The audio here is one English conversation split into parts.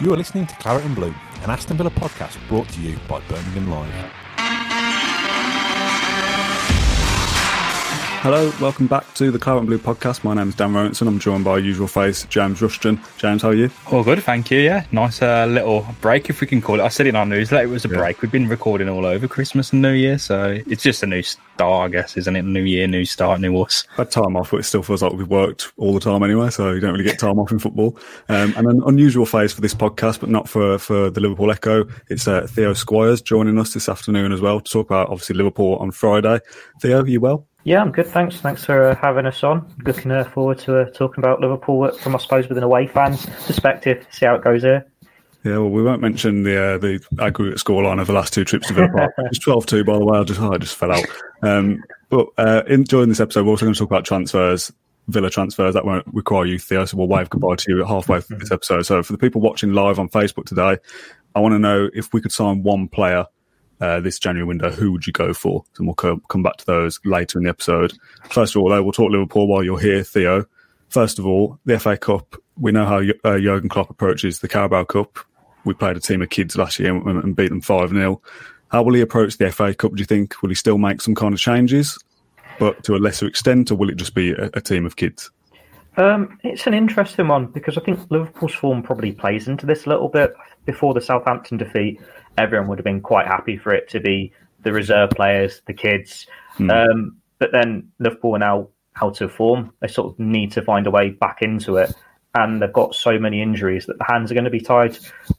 You are listening to Claret and Blue, an Aston Villa podcast brought to you by Birmingham Live. Hello, welcome back to the Claret and Blue podcast. My name is Dan Rowenson. I'm joined by our usual face, James Rushton. James, how are you? All good, thank you. Yeah, nice uh, little break, if we can call it. I said in our newsletter, it was a Yeah. break. We've been recording all over Christmas and New Year, so it's just a new start, I guess, isn't it? New year, new start, new us. Had time off, but it still feels like we've worked all the time anyway, so you don't really get time off in football. Um, and an unusual phase for this podcast, but not for, for the Liverpool Echo. It's uh, Theo Squires joining us this afternoon as well to talk about obviously Liverpool on Friday. Theo, are you well? Yeah, I'm good. Thanks. Thanks for uh, having us on. Looking uh, forward to uh, talking about Liverpool uh, from, I suppose, with an away fans perspective. See how it goes here. Yeah, well, we won't mention the uh, the aggregate scoreline of the last two trips to Villa Park. It's 12 2, by the way. I just, I just fell out. Um, but uh, in, during this episode, we're also going to talk about transfers, Villa transfers. That won't require you, Theo. So we'll wave goodbye to you halfway through this episode. So for the people watching live on Facebook today, I want to know if we could sign one player uh, this January window, who would you go for? And we'll co- come back to those later in the episode. First of all, though, we'll talk Liverpool while you're here, Theo. First of all, the FA Cup. We know how uh, Jurgen Klopp approaches the Carabao Cup. We played a team of kids last year and, and beat them 5 0. How will he approach the FA Cup, do you think? Will he still make some kind of changes, but to a lesser extent, or will it just be a, a team of kids? Um, it's an interesting one because I think Liverpool's form probably plays into this a little bit. Before the Southampton defeat, everyone would have been quite happy for it to be the reserve players, the kids. Um, but then Liverpool are now out of form. They sort of need to find a way back into it. And they've got so many injuries that the hands are going to be tied.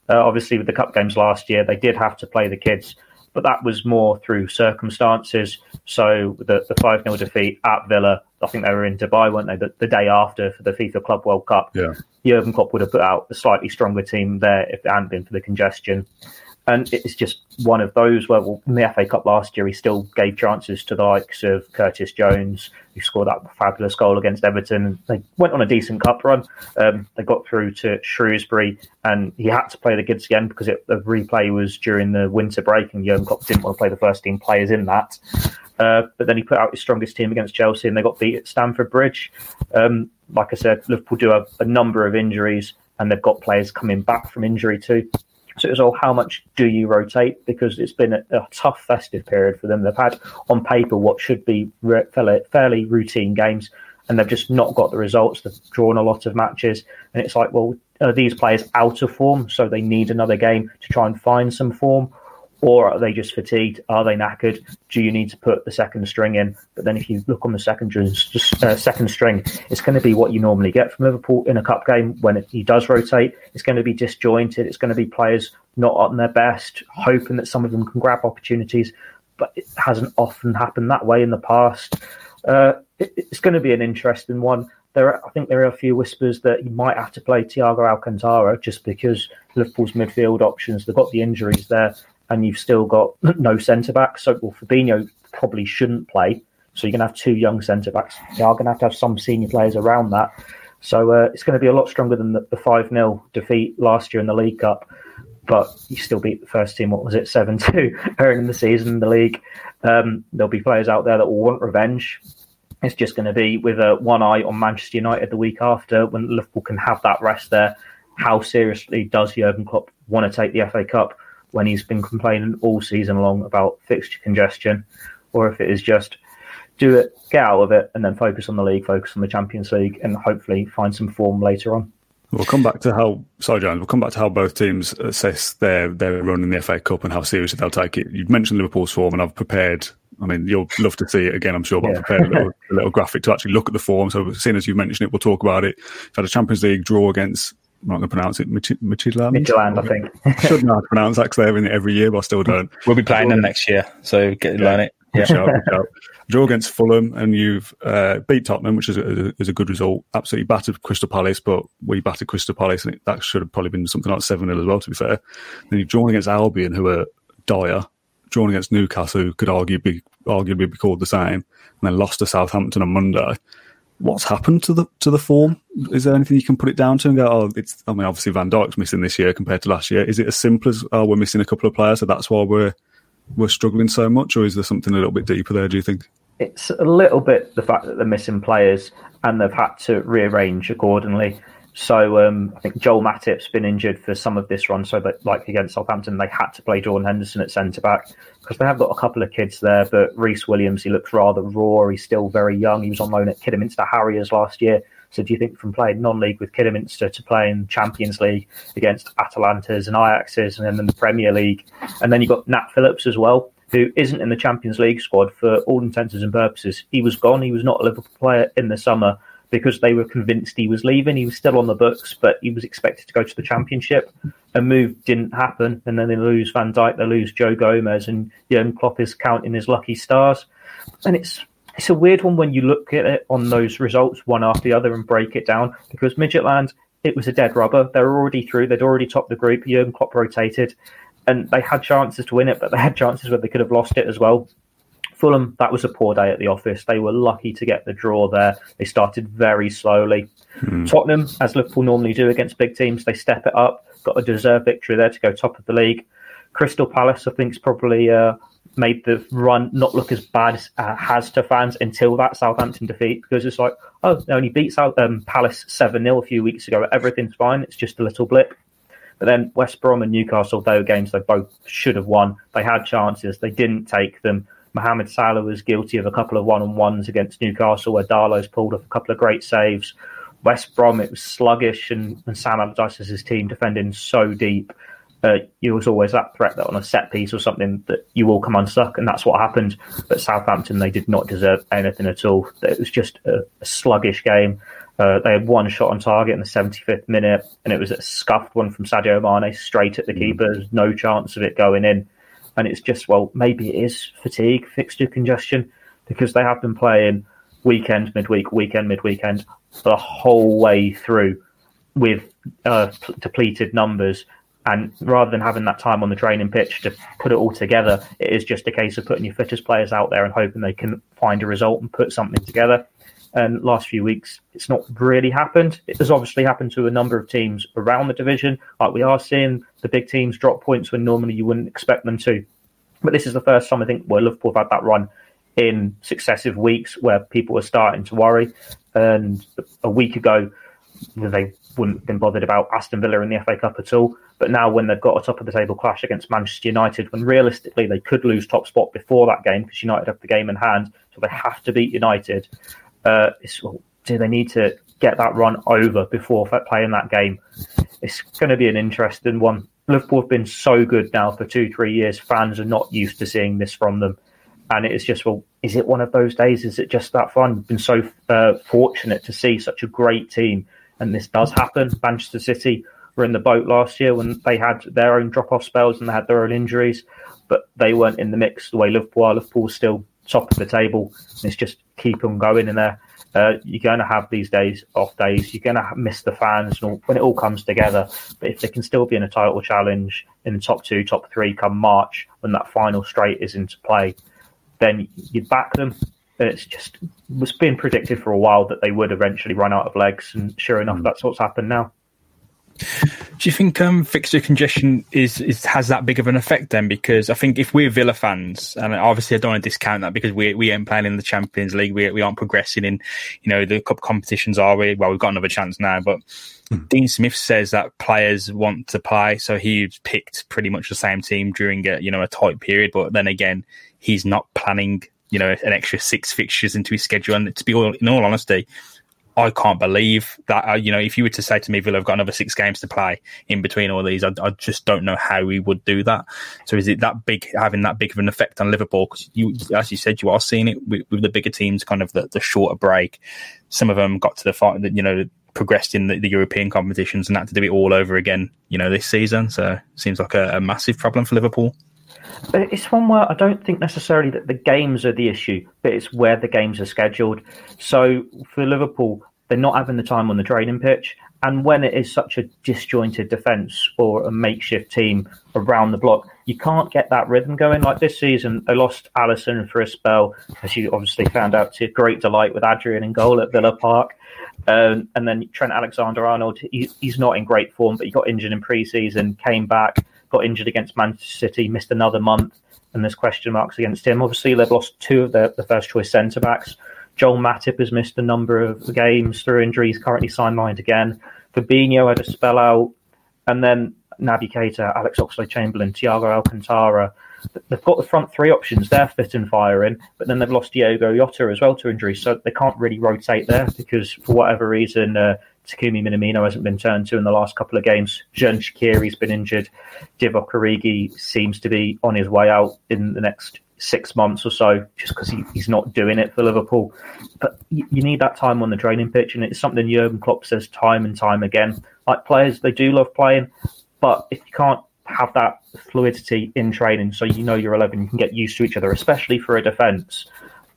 Uh, obviously, with the cup games last year, they did have to play the kids, but that was more through circumstances. So the the five 0 defeat at Villa, I think they were in Dubai, weren't they? The, the day after for the FIFA Club World Cup. Yeah. Jurgen Klopp would have put out a slightly stronger team there if it hadn't been for the congestion. And it's just one of those where, well, in the FA Cup last year, he still gave chances to the likes of Curtis Jones, who scored that fabulous goal against Everton. They went on a decent cup run. Um, they got through to Shrewsbury, and he had to play the kids again because it, the replay was during the winter break, and Jurgen Klopp didn't want to play the first team players in that. Uh, but then he put out his strongest team against Chelsea, and they got beat at Stamford Bridge. Um, like I said, Liverpool do have a number of injuries, and they've got players coming back from injury too. So it was all how much do you rotate? Because it's been a, a tough festive period for them. They've had on paper what should be fairly, fairly routine games, and they've just not got the results. They've drawn a lot of matches, and it's like, well, are these players out of form, so they need another game to try and find some form? Or are they just fatigued? Are they knackered? Do you need to put the second string in? But then, if you look on the second string, uh, second string, it's going to be what you normally get from Liverpool in a cup game when it, he does rotate. It's going to be disjointed. It's going to be players not on their best, hoping that some of them can grab opportunities. But it hasn't often happened that way in the past. Uh, it, it's going to be an interesting one. There, are, I think there are a few whispers that he might have to play Thiago Alcantara just because Liverpool's midfield options. They've got the injuries there, and you've still got no centre back. So, well, Fabinho probably shouldn't play. So you're going to have two young centre backs. You are going to have to have some senior players around that. So uh, it's going to be a lot stronger than the, the 5 0 defeat last year in the League Cup. But you still beat the first team, what was it, 7 2 early in the season in the league. Um, there'll be players out there that will want revenge. It's just going to be with a one eye on Manchester United the week after when Liverpool can have that rest there. How seriously does Jurgen Klopp want to take the FA Cup when he's been complaining all season long about fixture congestion? Or if it is just do it, get out of it, and then focus on the league, focus on the Champions League, and hopefully find some form later on. We'll come back to how, sorry, James, we'll come back to how both teams assess their, their run in the FA Cup and how seriously they'll take it. You've mentioned Liverpool's form, and I've prepared, I mean, you'll love to see it again, I'm sure, but Yeah. I've prepared a little, a little graphic to actually look at the form. So, seeing as you've mentioned it, we'll talk about it. You've had a Champions League draw against, I'm not going to pronounce it, Midtjylland? Midtjylland, I think. I should know how to pronounce that because they're in it every year, but I still don't. We'll be playing them next year, so get Yeah. learn it. Yeah. Shout, shout. Draw against Fulham, and you've uh, beat Tottenham, which is a, is a good result. Absolutely battered Crystal Palace, but we battered Crystal Palace, and that should have probably been something like 7 0 as well, to be fair. Then you've drawn against Albion, who are dire, drawn against Newcastle, who could arguably be, arguably be called the same, and then lost to Southampton on Monday. What's happened to the to the form? Is there anything you can put it down to and go, oh, it's? I mean, obviously Van Dijk's missing this year compared to last year. Is it as simple as oh, we're missing a couple of players, so that's why we're we're struggling so much, or is there something a little bit deeper there? Do you think? It's a little bit the fact that they're missing players and they've had to rearrange accordingly. So um, I think Joel Matip's been injured for some of this run. So like against Southampton, they had to play Jordan Henderson at centre back because they have got a couple of kids there. But Rhys Williams, he looks rather raw. He's still very young. He was on loan at Kidderminster Harriers last year. So do you think from playing non-league with Kidderminster to playing Champions League against Atalantas and Ajaxes and then the Premier League, and then you've got Nat Phillips as well, who isn't in the Champions League squad for all intents and purposes. He was gone. He was not a Liverpool player in the summer because they were convinced he was leaving. He was still on the books, but he was expected to go to the championship. A move didn't happen, and then they lose Van Dijk, they lose Joe Gomez, and Jurgen Klopp is counting his lucky stars. And it's it's a weird one when you look at it on those results one after the other and break it down because Midtjylland it was a dead rubber. They were already through. They'd already topped the group. Jurgen Klopp rotated, and they had chances to win it, but they had chances where they could have lost it as well. Fulham, that was a poor day at the office. They were lucky to get the draw there. They started very slowly. Hmm. Tottenham, as Liverpool normally do against big teams, they step it up. Got a deserved victory there to go top of the league. Crystal Palace, I think, is probably uh, made the run not look as bad as uh, has to fans until that Southampton defeat because it's like, oh, they only beat South, um, Palace 7 0 a few weeks ago. Everything's fine. It's just a little blip. But then West Brom and Newcastle, were games they both should have won. They had chances, they didn't take them. Mohamed Salah was guilty of a couple of one on ones against Newcastle where Darlow's pulled off a couple of great saves. West Brom, it was sluggish, and, and Sam Allardyce's team defending so deep. Uh, there was always that threat that on a set piece or something that you will come unstuck, and that's what happened. But Southampton, they did not deserve anything at all. It was just a, a sluggish game. Uh, they had one shot on target in the 75th minute, and it was a scuffed one from Sadio Mane straight at the mm. keeper. There's no chance of it going in and it's just well maybe it is fatigue, fixture congestion, because they have been playing weekend, midweek, weekend, midweekend the whole way through with uh, depleted numbers. And rather than having that time on the training pitch to put it all together, it is just a case of putting your fittest players out there and hoping they can find a result and put something together. And last few weeks, it's not really happened. It has obviously happened to a number of teams around the division. Like we are seeing the big teams drop points when normally you wouldn't expect them to. But this is the first time I think where Liverpool have had that run in successive weeks where people were starting to worry. And a week ago, they wouldn't have been bothered about Aston Villa in the FA Cup at all. But now, when they've got a top of the table clash against Manchester United, when realistically they could lose top spot before that game because United have the game in hand, so they have to beat United. Uh, do they need to get that run over before playing that game? It's going to be an interesting one. Liverpool have been so good now for two, three years. Fans are not used to seeing this from them. And it's just, well, is it one of those days? Is it just that fun? We've been so uh, fortunate to see such a great team. And this does happen. Manchester City were in the boat last year when they had their own drop off spells and they had their own injuries, but they weren't in the mix the way Liverpool are. Liverpool's still top of the table. And it's just keep on going in there. Uh, you're going to have these days off days. You're going to miss the fans when it all comes together. But if they can still be in a title challenge in the top two, top three come March when that final straight is into play, then you'd back them. It's just it's been predicted for a while that they would eventually run out of legs, and sure enough, mm. that's what's happened now. Do you think um, fixture congestion is, is has that big of an effect then? Because I think if we're Villa fans, and obviously I don't want to discount that because we we ain't playing in the Champions League, we we aren't progressing in, you know, the cup competitions, are we? Well, we've got another chance now, but hmm. Dean Smith says that players want to play, so he picked pretty much the same team during a you know a tight period. But then again, he's not planning you know an extra six fixtures into his schedule. And to be all in all honesty, I can't believe that. Uh, you know, if you were to say to me, Villa have got another six games to play in between all these, I, I just don't know how we would do that. So is it that big, having that big of an effect on Liverpool? Because you, as you said, you are seeing it with, with the bigger teams, kind of the, the, shorter break. Some of them got to the fight that you know progressed in the, the, European competitions and had to do it all over again. You know, this season. So it seems like a, a massive problem for Liverpool. It's one where I don't think necessarily that the games are the issue, but it's where the games are scheduled. So for Liverpool, they're not having the time on the training pitch. And when it is such a disjointed defence or a makeshift team around the block, you can't get that rhythm going. Like this season, they lost Alisson for a spell, as you obviously found out to great delight with Adrian in goal at Villa Park. Um, and then Trent Alexander Arnold, he, he's not in great form, but he got injured in pre season, came back, got injured against Manchester City, missed another month, and there's question marks against him. Obviously, they've lost two of the first choice centre backs. Joel Matip has missed a number of games through injuries, currently signed sidelined again. Fabinho had a spell out, and then Naby Keita, Alex Oxlade-Chamberlain, Thiago Alcantara. They've got the front three options; they're fit and firing, but then they've lost Diogo Jota as well to injury, so they can't really rotate there because for whatever reason, uh, Takumi Minamino hasn't been turned to in the last couple of games. Xherdan Shaqiri's been injured. Divock Origi seems to be on his way out in the next six months or so just because he, he's not doing it for Liverpool. But you, you, need that time on the training pitch, and it's something Jurgen Klopp says time and time again. Like players, they do love playing, but if you can't have that fluidity in training, so you know you're 11, you can get used to each other, especially for a defence.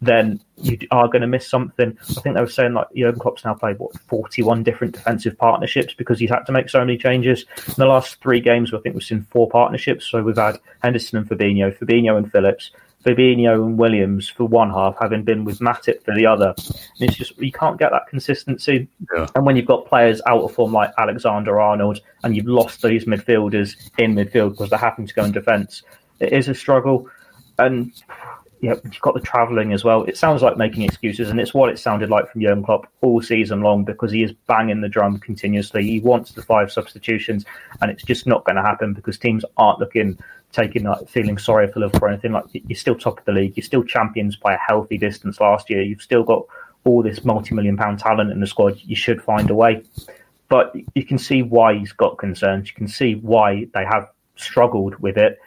Then you are going to miss something. I think they were saying like Jurgen Klopp's now played what 41 different defensive partnerships because he's had to make so many changes. In the last three games, I think we've seen four partnerships. So we've had Henderson and Fabinho, Fabinho and Phillips, Fabinho and Williams for one half, having been with Matip for the other. And it's just you can't get that consistency. Yeah. And when you've got players out of form like Alexander Arnold, and you've lost these midfielders in midfield because they're having to go in defence, it is a struggle. And yeah, you've got the travelling as well. It sounds like making excuses, and it's what it sounded like from Jurgen Klopp all season long because he is banging the drum continuously. He wants the five substitutions, and it's just not going to happen because teams aren't looking taking like feeling sorry for Liverpool or anything. Like you're still top of the league, you're still champions by a healthy distance last year. You've still got all this multi-million pound talent in the squad. You should find a way, but you can see why he's got concerns. You can see why they have struggled with it,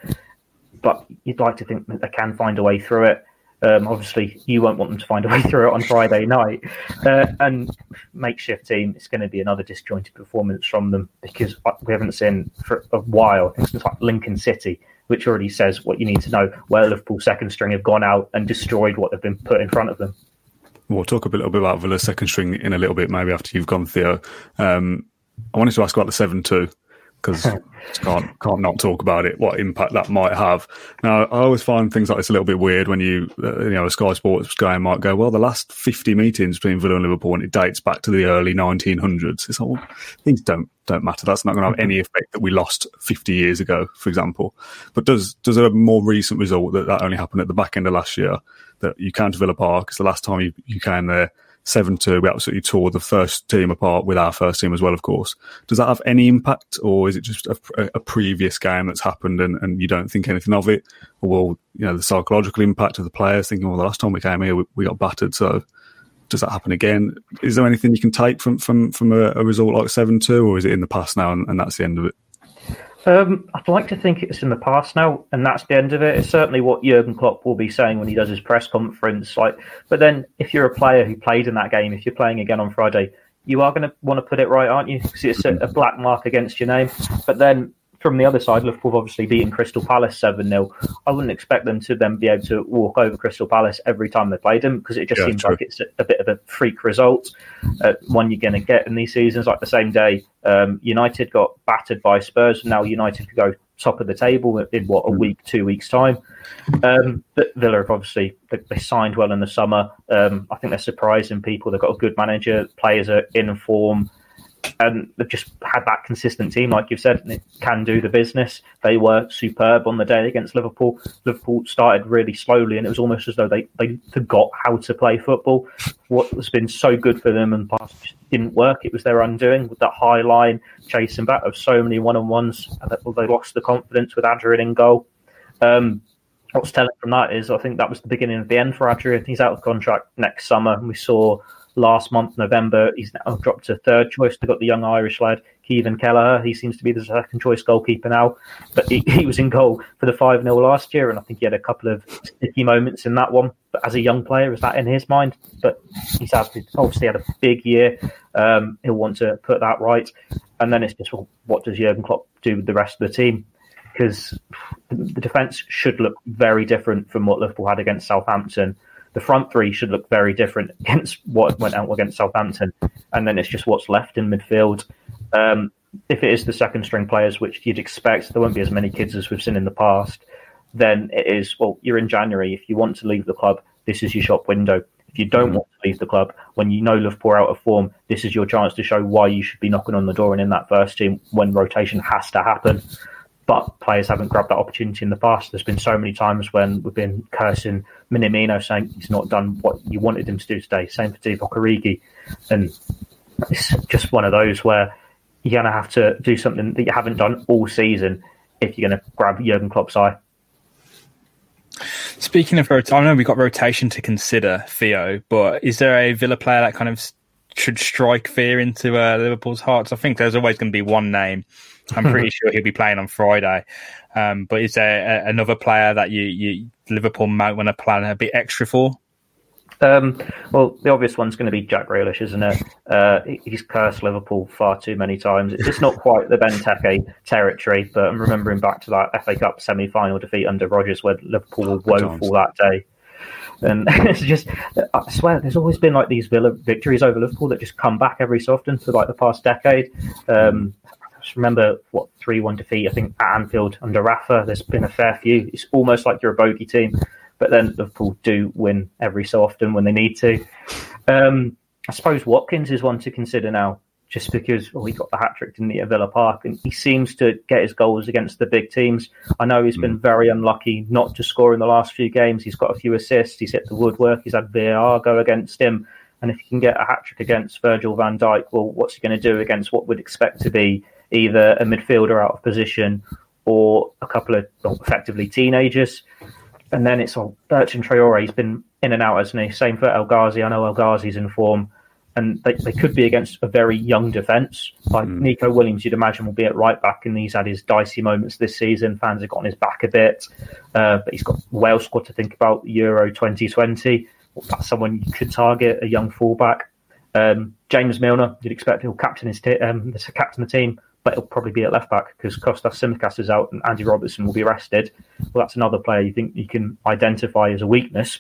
but you'd like to think that they can find a way through it. Um, obviously, you won't want them to find a way through it on Friday night. Uh, and makeshift team, it's going to be another disjointed performance from them because we haven't seen for a while. I think since like Lincoln City, which already says what you need to know, where Liverpool second string have gone out and destroyed what they've been put in front of them. We'll talk a little bit about Villa's second string in a little bit, maybe after you've gone, Theo. Um, I wanted to ask about the 7 2 because can't can't not talk about it. What impact that might have. Now, I always find things like this a little bit weird when you uh, you know a Sky Sports guy might go, well, the last fifty meetings between Villa and Liverpool, and it dates back to the early 1900s. It's all things don't don't matter. That's not going to have any effect that we lost 50 years ago, for example. But does does a more recent result that that only happened at the back end of last year that you came to Villa Park? It's the last time you, you came there seven two. We absolutely tore the first team apart with our first team as well, of course. Does that have any impact, or is it just a, a previous game that's happened and, and, you don't think anything of it, or will you know the psychological impact of the players thinking, well, the last time we came here, we, we got battered, so does that happen again? Is there anything you can take from from from a, a result like seven two, or is it in the past now and, and that's the end of it? Um, I'd like to think it's in the past now, and that's the end of it. It's certainly what Jurgen Klopp will be saying when he does his press conference. Like, but then if you're a player who played in that game, if you're playing again on Friday, you are going to want to put it right, aren't you? Because it's a, a black mark against your name. But then from the other side, Liverpool have obviously beaten Crystal Palace 7 0. I wouldn't expect them to then be able to walk over Crystal Palace every time they played them because it just yeah, seems true. like it's a, bit of a freak result. Uh, one you're going to get in these seasons. Like the same day, um, United got battered by Spurs, and now United could go top of the table in what, a hmm. week, two weeks' time. Um, but Villa have obviously they, they signed well in the summer. Um, I think they're surprising people. They've got a good manager, players are in form and they've just had that consistent team, like you've said, and it can do the business. They were superb on the day against Liverpool. Liverpool started really slowly, and it was almost as though they, they forgot how to play football. What has been so good for them and past didn't work. It was their undoing with that high line chasing back of so many one on ones. They lost the confidence with Adrian in goal. Um, what's telling from that is I think that was the beginning of the end for Adrian. He's out of contract next summer, and we saw last month, November. He's now dropped to third choice. They've got the young Irish lad, Kevin Kelleher. He seems to be the second choice goalkeeper now. But he, he was in goal for the 5 0 last year, and I think he had a couple of sticky moments in that one. But as a young player, is that in his mind? But he's obviously had a big year. Um, he'll want to put that right. And then it's just, well, what does Jurgen Klopp do with the rest of the team? because the defence should look very different from what Liverpool had against Southampton. The front three should look very different against what went out against Southampton, and then it's just what's left in midfield. Um, if it is the second string players, which you'd expect, there won't be as many kids as we've seen in the past. Then it is well, you're in January. If you want to leave the club, this is your shop window. If you don't mm. want to leave the club, when you know Liverpool are out of form, this is your chance to show why you should be knocking on the door and in that first team when rotation has to happen. But players haven't grabbed that opportunity in the past. There's been so many times when we've been cursing Minamino, saying he's not done what you wanted him to do today. Same for Divock Origi. And it's just one of those where you're going to have to do something that you haven't done all season if you're going to grab Jurgen Klopp's eye. Speaking of rotation, I know we've got rotation to consider, Theo, but is there a Villa player that kind of should strike fear into uh, Liverpool's hearts? I think there's always going to be one name. I'm pretty sure he'll be playing on Friday. Um, but is there a, another player that you, you Liverpool might want to plan a bit extra for? Um, well, the obvious one's going to be Jack Grealish, isn't it? Uh, he's cursed Liverpool far too many times. It's just not quite the Benteke territory, but I'm remembering back to that FA Cup semi-final defeat under Rodgers, where Liverpool were woeful that day. And it's just, I swear, there's always been like these Villa victories over Liverpool that just come back every so often for like the past decade. Um, Just remember what three one defeat I think at Anfield under Rafa. There's been a fair few. It's almost like you're a bogey team but then Liverpool do win every so often when they need to. Um, I suppose Watkins is one to consider now, just because well, he got the hat trick in the Villa Park, and he seems to get his goals against the big teams. I know he's been hmm. very unlucky not to score in the last few games. He's got a few assists. He's hit the woodwork. He's had VAR go against him. And if he can get a hat trick against Virgil van Dijk, well, what's he going to do against what would expect to be either a midfielder out of position or a couple of well, effectively teenagers? and then it's all Bertrand Traore. He's been in and out, hasn't he? Same for El Ghazi. I know El Ghazi's in form, and they, they could be against a very young defence. Like mm. Neco Williams, you'd imagine will be at right back, and he's had his dicey moments this season. Fans have gotten his back a bit, uh, but he's got Wales squad to think about Euro 2020. That's someone you could target, a young fullback. Um, James Milner, you'd expect he'll captain his t- um, captain the team but he'll probably be at left back because Kostas Tsimikas is out and Andy Robertson will be rested. Well, that's another player you think you can identify as a weakness.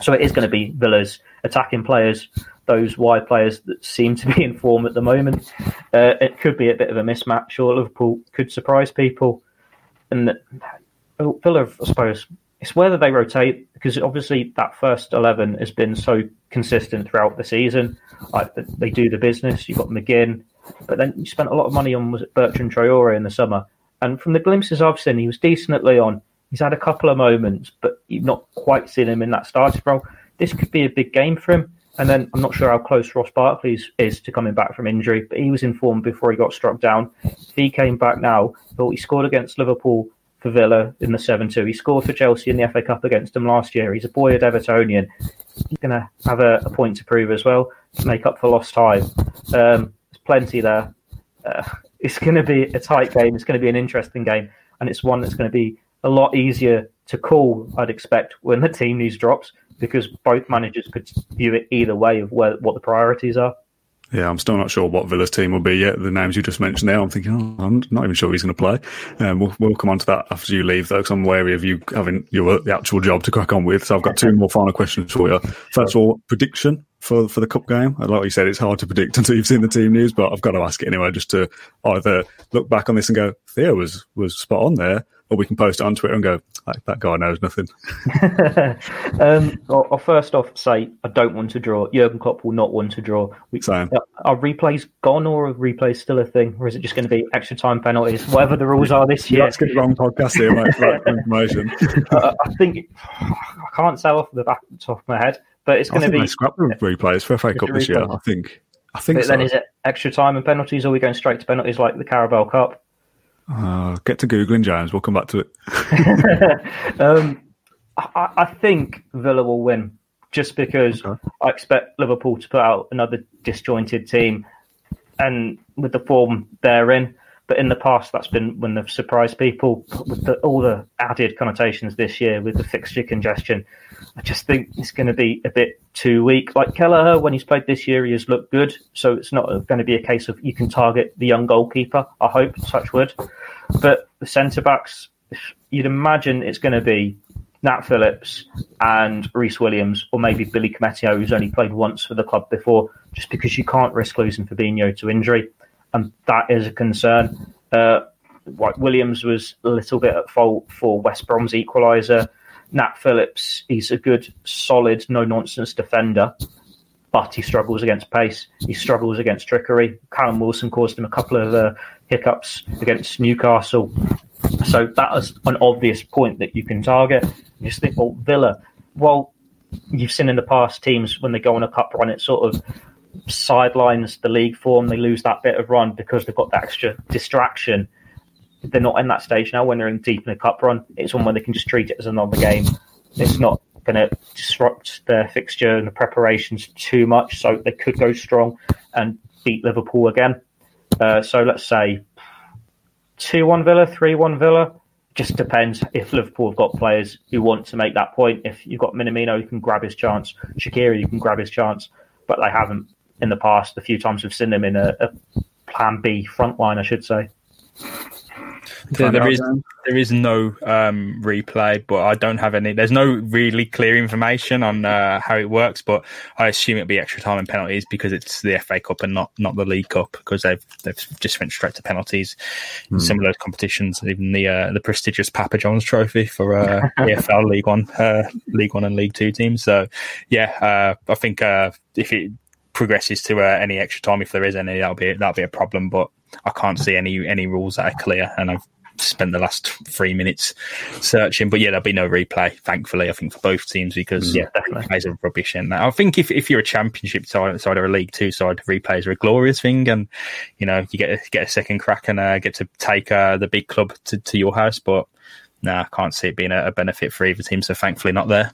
So it is going to be Villa's attacking players, those wide players that seem to be in form at the moment. Uh, it could be a bit of a mismatch, or Liverpool could surprise people. And Villa, I suppose, it's whether they rotate because obviously that first eleven has been so consistent throughout the season. Like they do the business. You've got McGinn, but then you spent a lot of money on was it Bertrand Traore in the summer. And from the glimpses I've seen, he was decent at Lyon. He's had a couple of moments, but you've not quite seen him in that starting role. This could be a big game for him. And then I'm not sure how close Ross Barkley's is to coming back from injury, but he was informed before he got struck down. If he came back now, he scored against Liverpool for Villa in the 7 2. He scored for Chelsea in the FA Cup against them last year. He's a boy of Evertonian. He's going to have a, a, point to prove as well to make up for lost time. Um, plenty there. Uh, it's going to be a tight game. It's going to be an interesting game. And it's one that's going to be a lot easier to call, I'd expect, when the team news drops, because both managers could view it either way of where, what the priorities are. Yeah, I'm still not sure what Villa's team will be yet. The names you just mentioned there, I'm thinking, oh, I'm not even sure he's going to play. Um, we'll, we'll come on to that after you leave, though, because I'm wary of you having your the actual job to crack on with. So I've got two more final questions for you. First of all, prediction for for the cup game. Like you said, it's hard to predict until you've seen the team news, but I've got to ask it anyway, just to either look back on this and go, Theo was was spot on there, or we can post it on Twitter and go, that, that guy knows nothing. um, I'll, I'll, first off say I don't want to draw. Jurgen Klopp will not want to draw. We, Same. Are replays gone or are replays still a thing? Or is it just going to be extra time penalties? Whatever the rules are this year. That's good wrong podcast here, mate, information. uh, I think, I can't say off the back the top of my head, but it's going to be. scrap the replays for FA Cup this year, I think. I think but so. then is it extra time and penalties, or are we going straight to penalties like the Carabao Cup? Uh, get to googling, James. We'll come back to it. um, I, I, think Villa will win just because okay. I expect Liverpool to put out another disjointed team, and with the form they're in. But in the past, that's been when they've surprised people with the, all the added connotations this year with the fixture congestion. I just think it's going to be a bit too weak. Like Kelleher, when he's played this year, he has looked good. So it's not going to be a case of you can target the young goalkeeper. I hope, such would. But the centre backs, you'd imagine it's going to be Nat Phillips and Rhys Williams, or maybe Billy Koumetio, who's only played once for the club before, just because you can't risk losing Fabinho to injury and that is a concern. Uh, Williams was a little bit at fault for West Brom's equaliser. Nat Phillips, he's a good, solid, no nonsense defender, but he struggles against pace. He struggles against trickery. Callum Wilson caused him a couple of uh, hiccups against Newcastle. So that is an obvious point that you can target. You just think, well, Villa, well, you've seen in the past teams when they go on a cup run, it sort of sidelines the league form. They lose that bit of run because they've got that extra distraction. They're not in that stage now when they're in deep in a cup run. It's one where they can just treat it as another game. It's not going to disrupt their fixture and the preparations too much, so they could go strong and beat Liverpool again. Uh, so let's say 2 1 Villa, 3 1 Villa. Just depends if Liverpool have got players who want to make that point. If you've got Minamino, you can grab his chance. Shaqiri, you can grab his chance. But they haven't in the past. A few times we've seen them in a, a Plan B front line, I should say. There, there is there is no um, replay, but I don't have any. There's no really clear information on uh, how it works, but I assume it'll be extra time and penalties because it's the FA Cup and not, not the League Cup because they've they've just went straight to penalties. Mm. Similar competitions, even the uh, the prestigious Papa John's Trophy for uh, EFL League One, uh, League One and League Two teams. So yeah, uh, I think uh, if it progresses to uh, any extra time, if there is any, that'll be that'll be a problem. But I can't see any any rules that are clear, and I've spent the last three minutes searching. But yeah, there'll be no replay, thankfully. I think for both teams because yeah, definitely replays are rubbish. And I think if if you're a championship side, side or a League Two side, replays are a glorious thing, and you know you get get a second crack and uh, get to take uh, the big club to, to your house. But no, nah, I can't see it being a, a benefit for either team. So thankfully, not there.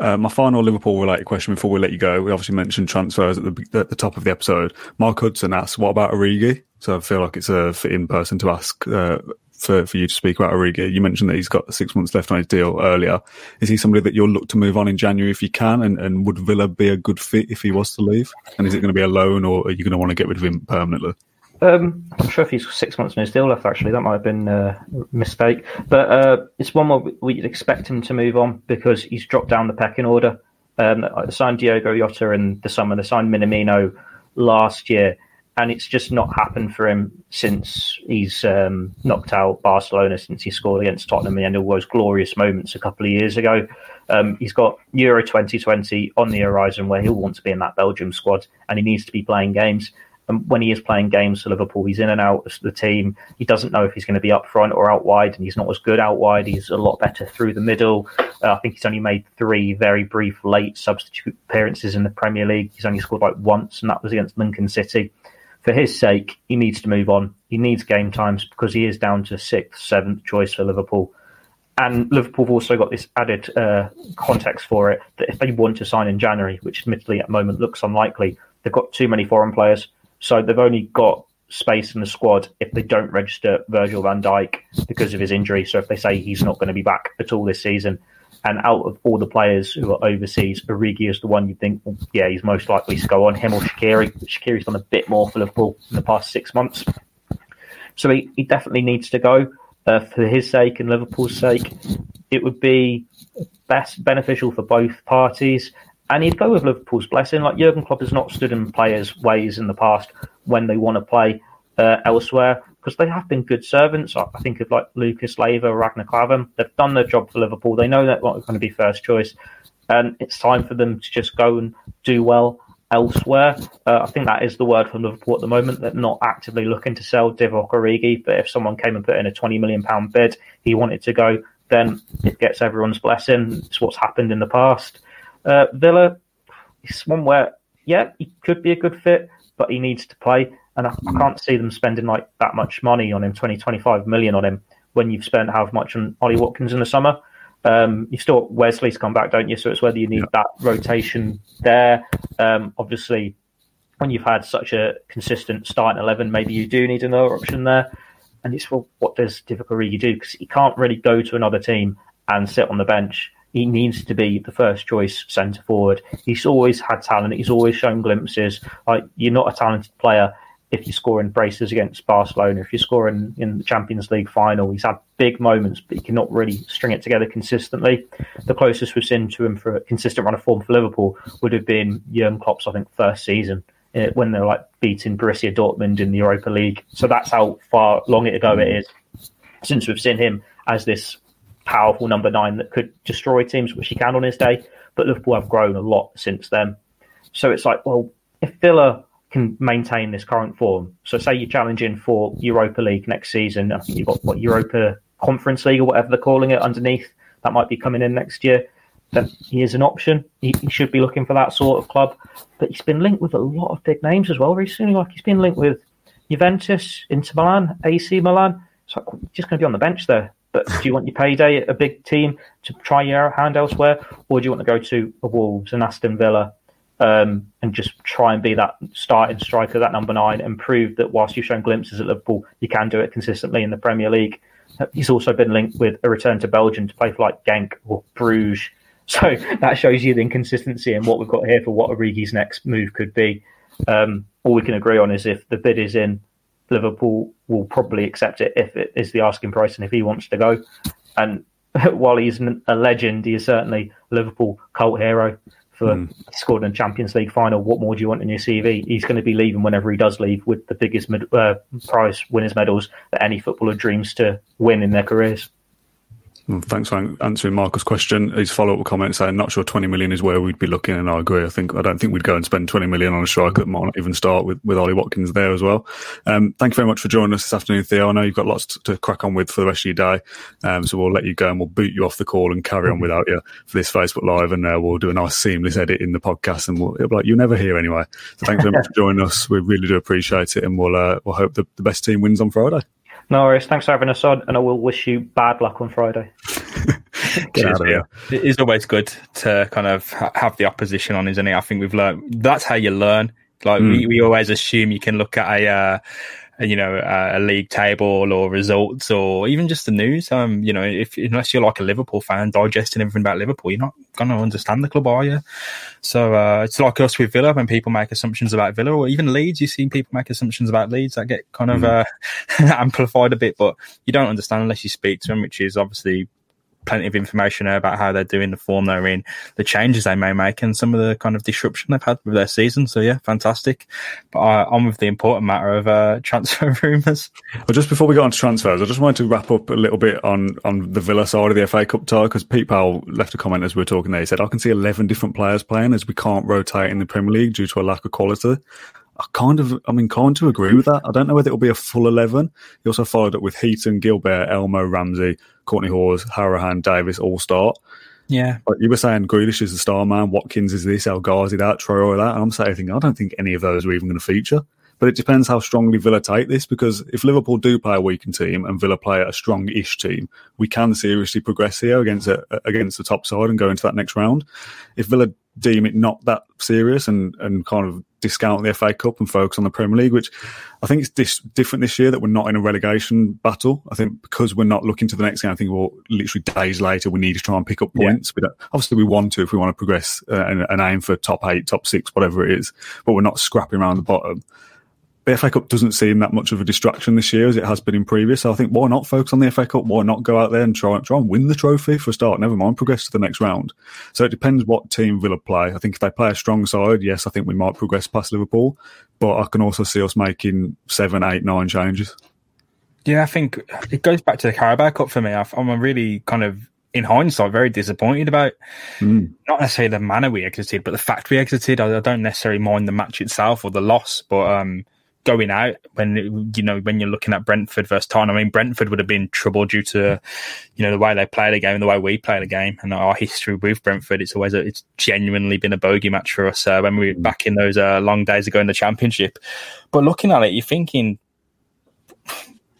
Uh, my final Liverpool related question before we let you go. We obviously mentioned transfers at the, at the top of the episode. Mark Hudson asks, what about Origi? So I feel like it's a fitting person to ask uh, for, for you to speak about Origi. You mentioned that he's got six months left on his deal earlier. Is he somebody that you'll look to move on in January if you can? And, and would Villa be a good fit if he was to leave? And is it going to be a loan or are you going to want to get rid of him permanently? Um, I'm sure if he's six months in his deal left, actually, that might have been a mistake. But uh, it's one where we'd expect him to move on because he's dropped down the pecking order. Um, they signed Diogo Jota in the summer. They signed Minamino last year, and it's just not happened for him since he's um, knocked out Barcelona since he scored against Tottenham end of those glorious moments a couple of years ago. Um, he's got Euro 2020 on the horizon where he'll want to be in that Belgium squad, and he needs to be playing games. And when he is playing games for Liverpool, he's in and out of the team. He doesn't know if he's going to be up front or out wide, and he's not as good out wide. He's a lot better through the middle. Uh, I think he's only made three very brief late substitute appearances in the Premier League. He's only scored like once, and that was against Lincoln City. For his sake, he needs to move on. He needs game times because he is down to sixth, seventh choice for Liverpool. And Liverpool have also got this added uh, context for it that if they want to sign in January, which admittedly at the moment looks unlikely, they've got too many foreign players so they've only got space in the squad if they don't register Virgil van Dijk because of his injury. So if they say he's not going to be back at all this season, and out of all the players who are overseas, Origi is the one you think, well, yeah, he's most likely to go on him or Shaqiri. Shaqiri's done a bit more for Liverpool in the past six months. So he, he definitely needs to go uh, for his sake and Liverpool's sake. It would be best beneficial for both parties and he'd go with Liverpool's blessing. Like Jurgen Klopp has not stood in players' ways in the past when they want to play uh, elsewhere because they have been good servants. I think of like Lucas Leiva, Ragnar Klavan. They've done their job for Liverpool. They know they're not going to be first choice, and it's time for them to just go and do well elsewhere. Uh, I think that is the word from Liverpool at the moment. They're not actively looking to sell Divock Origi, but if someone came and put in a twenty million pound bid, he wanted to go, then it gets everyone's blessing. It's what's happened in the past. Uh, Villa is one where, yeah, he could be a good fit, but he needs to play. And I, I, can't see them spending like that much money on him, 20, 25 million on him, when you've spent how much on Ollie Watkins in the summer. Um, you still Wesley's come back, don't you? So it's whether you need yeah. that rotation there. Um, obviously, when you've had such a consistent starting eleven, maybe you do need another option there. And it's well, what does Divock Origi do? Because he can't really go to another team and sit on the bench. He needs to be the first choice centre forward. He's always had talent. He's always shown glimpses. Like you're not a talented player if you're scoring braces against Barcelona, if you're scoring in the Champions League final. He's had big moments, but he cannot really string it together consistently. The closest we've seen to him for a consistent run of form for Liverpool would have been Jurgen Klopp's, I think, first season uh, when they were like beating Borussia Dortmund in the Europa League. So that's how far long ago it is since we've seen him as this powerful number nine that could destroy teams, which he can on his day. But Liverpool have grown a lot since then. So it's like, well, if Villa can maintain this current form, so say you're challenging for Europa League next season, I think you've got what Europa Conference League or whatever they're calling it underneath, that might be coming in next year. Then he is an option. He, he should be looking for that sort of club. But he's been linked with a lot of big names as well recently. Like he's been linked with Juventus, Inter Milan, AC Milan. So just going to be on the bench there. But do you want your payday at a big team to try your hand elsewhere, or do you want to go to a Wolves and Aston Villa um, and just try and be that starting striker, that number nine, and prove that whilst you've shown glimpses at Liverpool, you can do it consistently in the Premier League. He's also been linked with a return to Belgium to play for like Genk or Bruges. So that shows you the inconsistency and what we've got here for what Origi's next move could be. Um, all we can agree on is if the bid is in, Liverpool will probably accept it if it is the asking price and if he wants to go. And while he's a legend, he is certainly Liverpool cult hero for mm. scored in Champions League final. What more do you want in your CV? He's going to be leaving whenever he does leave with the biggest med- uh, prize winners medals that any footballer dreams to win in their careers. Thanks for answering Marcus' question. His follow-up comment saying, "Not sure 20 million is where we'd be looking," and I agree. I think I don't think we'd go and spend 20 million on a striker that might not even start with with Ollie Watkins there as well. Um, thank you very much for joining us this afternoon, Theo. I know you've got lots to, to crack on with for the rest of your day, um, so we'll let you go and we'll boot you off the call and carry on without you for this Facebook Live, and uh, we'll do a nice seamless edit in the podcast, and we'll, it'll be like you'll never hear anyway. So thanks very much for joining us. We really do appreciate it, and we'll uh, we'll hope the, the best team wins on Friday. No worries. Thanks for having us on, and I will wish you bad luck on Friday. Get out of here. It is always good to kind of have the opposition on, isn't it? I think we've learned that's how you learn. Like mm. we, we always assume you can look at a, uh, you know, a, a, league table or results or even just the news. Um, you know, if unless you're like a Liverpool fan digesting everything about Liverpool, you're not going to understand the club, are you? So uh, it's like us with Villa when people make assumptions about Villa or even Leeds. You see people make assumptions about Leeds that get kind of mm. uh, amplified a bit, but you don't understand unless you speak to them, which is obviously plenty of information about how they're doing, the form they're in, the changes they may make, and some of the kind of disruption they've had with their season. So yeah, fantastic. But uh, on with the important matter of uh, transfer rumours. Well, just before we go on to transfers, I just wanted to wrap up a little bit on on the Villa side of the FA Cup tie because Pete Powell left a comment as we were talking there. He said, "I can see eleven different players playing as we can't rotate in the Premier League due to a lack of quality." I kind of, I'm inclined to agree with that. I don't know whether it'll be a full 11. He also followed up with Heaton, Gilbert, Elmo, Ramsey, Kortney Hause, Hourihane, Davis all start. Yeah. But you were saying Grealish is the star man, Watkins is this, El Ghazi that, Troy that. And I'm saying, I don't think any of those are even going to feature. But it depends how strongly Villa take this because if Liverpool do play a weakened team and Villa play a strong-ish team, we can seriously progress here against a, against the top side and go into that next round. If Villa deem it not that serious and, and kind of discount the FA Cup and focus on the Premier League, which I think it's dis- different this year that we're not in a relegation battle. I think because we're not looking to the next game, I think we'll literally days later we need to try and pick up points. Yeah. We obviously, we want to if we want to progress uh, and, and aim for top eight, top six, whatever it is, but we're not scrapping around the bottom the FA Cup doesn't seem that much of a distraction this year as it has been in previous. So I think why not focus on the FA Cup? Why not go out there and try, try and win the trophy for a start? Never mind, progress to the next round. So it depends what team Villa play. I think if they play a strong side, yes, I think we might progress past Liverpool. But I can also see us making seven, eight, nine changes. Yeah, I think it goes back to the Carabao Cup for me. I'm a really kind of in hindsight, very disappointed about mm. not necessarily the manner we exited, but the fact we exited. I, I, don't necessarily mind the match itself or the loss, but um, going out when you know when you're looking at Brentford versus Tottenham. I mean, Brentford would have been trouble due to you know the way they play the game the way we play the game and our history with Brentford. It's always a, it's genuinely been a bogey match for us uh, when we were back in those uh, long days ago in the Championship. But looking at it, you're thinking,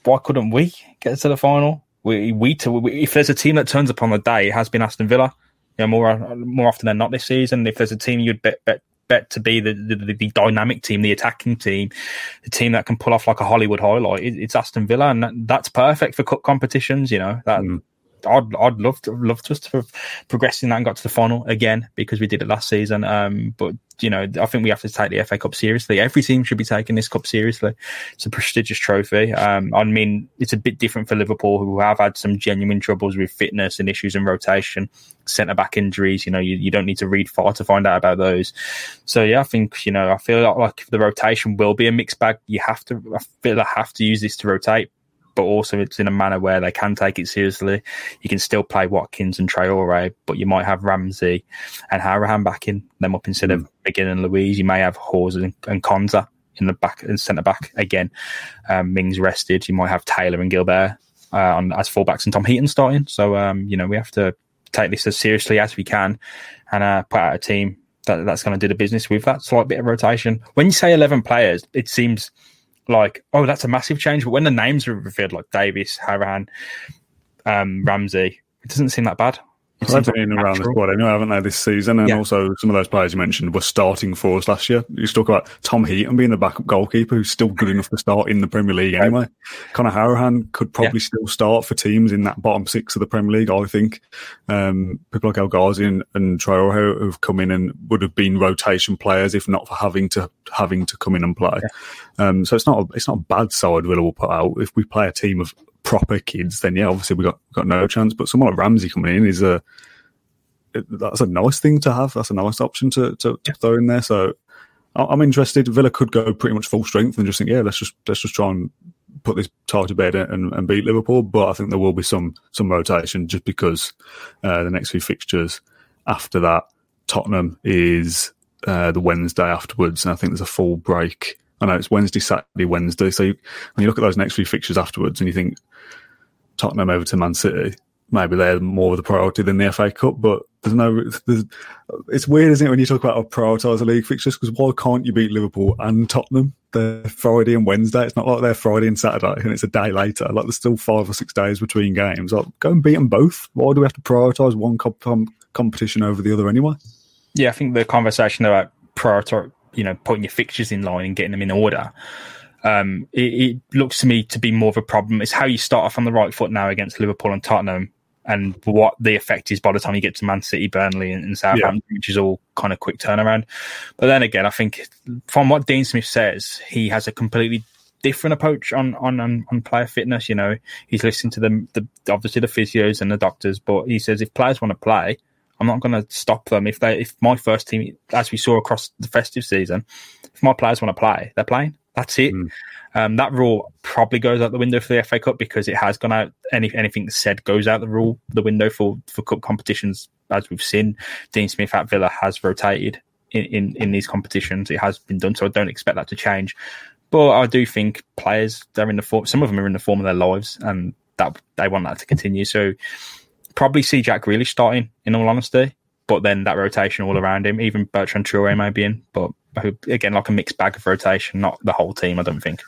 why couldn't we get to the final? We, we, to, we if there's a team that turns up on the day, it has been Aston Villa. You know, more more often than not this season. If there's a team you'd bet, bet bet to be the, the, the dynamic team, the attacking team, the team that can pull off like a Hollywood highlight. It, it's Aston Villa, and that, that's perfect for cup competitions. You know that. Mm. I'd I'd love to love to, to progress in that and got to the final again because we did it last season. Um, but you know, I think we have to take the FA Cup seriously. Every team should be taking this cup seriously. It's a prestigious trophy. Um, I mean, it's a bit different for Liverpool, who have had some genuine troubles with fitness and issues in rotation, centre back injuries. You know, you, you don't need to read far to find out about those. So yeah, I think you know, I feel like, like the rotation will be a mixed bag. You have to, I feel I have to use this to rotate but also it's in a manner where they can take it seriously. You can still play Watkins and Traore, but you might have Ramsey and Hourihane back in them up instead mm. of McGinn and Luiz. You may have Hause and, and Konsa in the back and centre back again. Um, Mings rested. You might have Taylor and Gilbert uh, on as fullbacks and Tom Heaton starting. So um, you know we have to take this as seriously as we can and uh, put out a team that, that's going to do the business with that slight bit of rotation. When you say eleven players, it seems like, oh, that's a massive change. But when the names are revealed, like Davies, Hourihane, um, Ramsey, it doesn't seem that bad. They've been around the squad anyway, haven't they, this season? And yeah. also, some of those players you mentioned were starting for us last year. You talk about Tom Heaton being the backup goalkeeper who's still good enough to start in the Premier League anyway. Conor Hourihane could probably yeah. still start for teams in that bottom six of the Premier League, I think. Um, people like El Ghazi and, and Traore have come in and would have been rotation players if not for having to having to come in and play. Yeah. Um, so it's not a, it's not a bad side Villa will put out. If we play a team of proper kids, then yeah, obviously we got got no chance. But someone like Ramsey coming in is a that's a nice thing to have. That's a nice option to, to, to throw in there. So I'm interested. Villa could go pretty much full strength and just think, yeah, let's just let's just try and put this tie to bed and, and beat Liverpool. But I think there will be some some rotation just because uh, the next few fixtures after that, Tottenham is uh, the Wednesday afterwards, and I think there's a full break. I know it's Wednesday, Saturday, Wednesday. So you, when you look at those next few fixtures afterwards, and you think Tottenham over to Man City, maybe they're more of the priority than the FA Cup. But there's no, there's, it's weird, isn't it, when you talk about prioritise the league fixtures? Because why can't you beat Liverpool and Tottenham? They're Friday and Wednesday. It's not like they're Friday and Saturday, and it's a day later. Like there's still five or six days between games. Like go and beat them both. Why do we have to prioritise one comp- competition over the other anyway? Yeah, I think the conversation about prioritize, you know, putting your fixtures in line and getting them in order um, it, it, looks to me to be more of a problem. It's how you start off on the right foot now against Liverpool and Tottenham, and what the effect is by the time you get to Man City, Burnley, and, and Southampton, yeah. which is all kind of quick turnaround. But then again, I think from what Dean Smith says, he has a completely different approach on on on, on player fitness. You know, he's listening to the, the obviously the physios and the doctors, but he says if players want to play, I'm not going to stop them. If they if my first team, as we saw across the festive season, if my players want to play, they're playing. That's it. Mm. Um, that rule probably goes out the window for the FA Cup because it has gone out. Any anything said goes out the rule the window for for cup competitions, as we've seen. Dean Smith at Villa has rotated in, in, in these competitions. It has been done, so I don't expect that to change. But I do think players they're in the form. Some of them are in the form of their lives, and that they want that to continue. So probably see Jack Grealish starting. In all honesty, but then that rotation all around him, even Bertrand Traore may be in, but again, like a mixed bag of rotation, not the whole team. I don't think.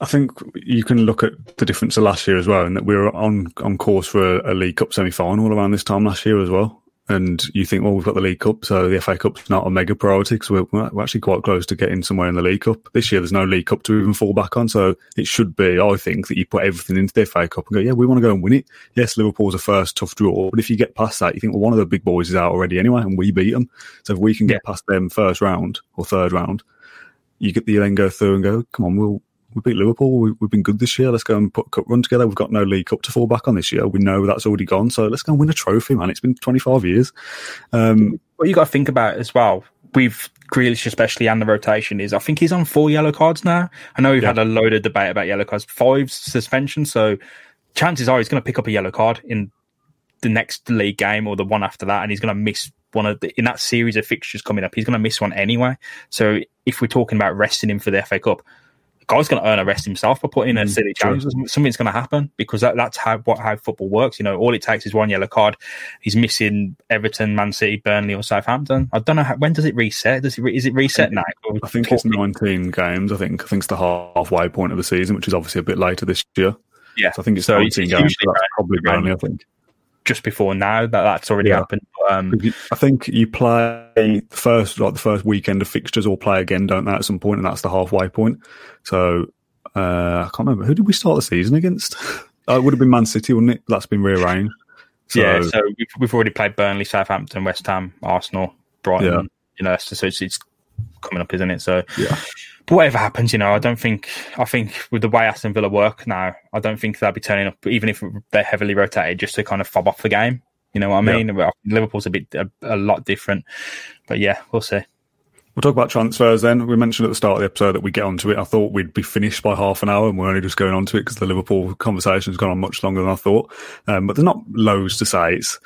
I think you can look at the difference of last year as well, and that we were on on course for a, a League Cup semi final around this time last year as well. And you think, well, we've got the League Cup, so the FA Cup's not a mega priority because we're, we're actually quite close to getting somewhere in the League Cup. This year, there's no League Cup to even fall back on, so it should be, I think, that you put everything into the FA Cup and go, yeah, we want to go and win it. Yes, Liverpool's a first tough draw, but if you get past that, you think, well, one of the big boys is out already anyway, and we beat them. So if we can get past them first round or third round, you get you then go through and go, come on, we'll we beat Liverpool. We, have been good this year. Let's go and put a cup run together. We've got no League Cup to fall back on this year. We know that's already gone. So let's go and win a trophy, man. It's been 25 years. Um, what you got to think about as well, with Grealish especially and the rotation is I think he's on four yellow cards now. I know we've yeah. had a load of debate about yellow cards, five suspension. So chances are he's going to pick up a yellow card in the next league game or the one after that, and he's going to miss one of the, in that series of fixtures coming up. He's going to miss one anyway. So if we're talking about resting him for the FA Cup, guy's going to earn a rest himself by putting in a mm, silly challenge. Something's going to happen because that, that's how what how football works. You know, all it takes is one yellow card. He's missing Everton, Man City, Burnley, or Southampton. I don't know how, when does it reset. Does it re, is it reset now? I think it's nineteen games. I think I think it's the halfway point of the season, which is obviously a bit later this year. Yeah, so I think it's so 19 games. So that's probably Burnley. I think. Just before now that that's already Yeah. happened. Um, I think you play the first like the first weekend of fixtures or play again, don't they, at some point, and that's the halfway point. So uh, I can't remember who did we start the season against. Oh, it would have been Man City, wouldn't it? That's been rearranged. So, yeah, so we've, we've already played Burnley, Southampton, West Ham, Arsenal, Brighton, Yeah. you know, so so it's, it's coming up, isn't it? So, Yeah. Whatever happens, you know, I don't think, I think with the way Aston Villa work now, I don't think they'll be turning up, even if they're heavily rotated, just to kind of fob off the game. You know what I mean? Well, Liverpool's a bit, a, a lot different, but yeah, we'll see. We'll talk about transfers then. We mentioned at the start of the episode that we get onto it. I thought we'd be finished by half an hour, and we're only just going on to it because the Liverpool conversation has gone on much longer than I thought. Um, but there's not loads to say. It's,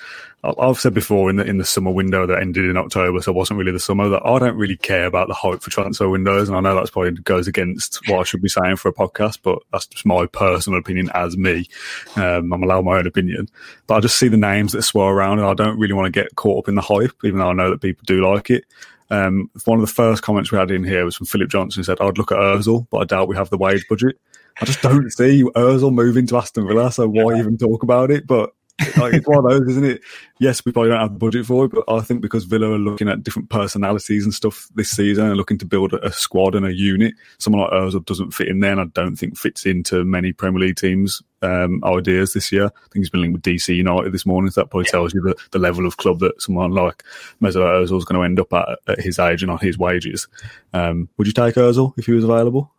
I've said before in the in the summer window that ended in October, so it wasn't really the summer. That I don't really care about the hype for transfer windows, and I know that's probably goes against what I should be saying for a podcast, but that's just my personal opinion as me. Um, I'm allowed my own opinion, but I just see the names that swirl around, and I don't really want to get caught up in the hype, even though I know that people do like it. Um, one of the first comments we had in here was from Philip Johnson who said, I'd look at Ozil, but I doubt we have the wage budget. I just don't see Ozil moving to Aston Villa, so why even talk about it? But like, it's one of those, isn't it? Yes, we probably don't have the budget for it, but I think because Villa are looking at different personalities and stuff this season and looking to build a, a squad and a unit, someone like Ozil doesn't fit in there, and I don't think fits into many Premier League teams' um, ideas this year. I think he's been linked with DC United this morning, so that probably tells you the, the level of club that someone like Mesut Ozil is going to end up at at his age and on his wages. Um, would you take Ozil if he was available?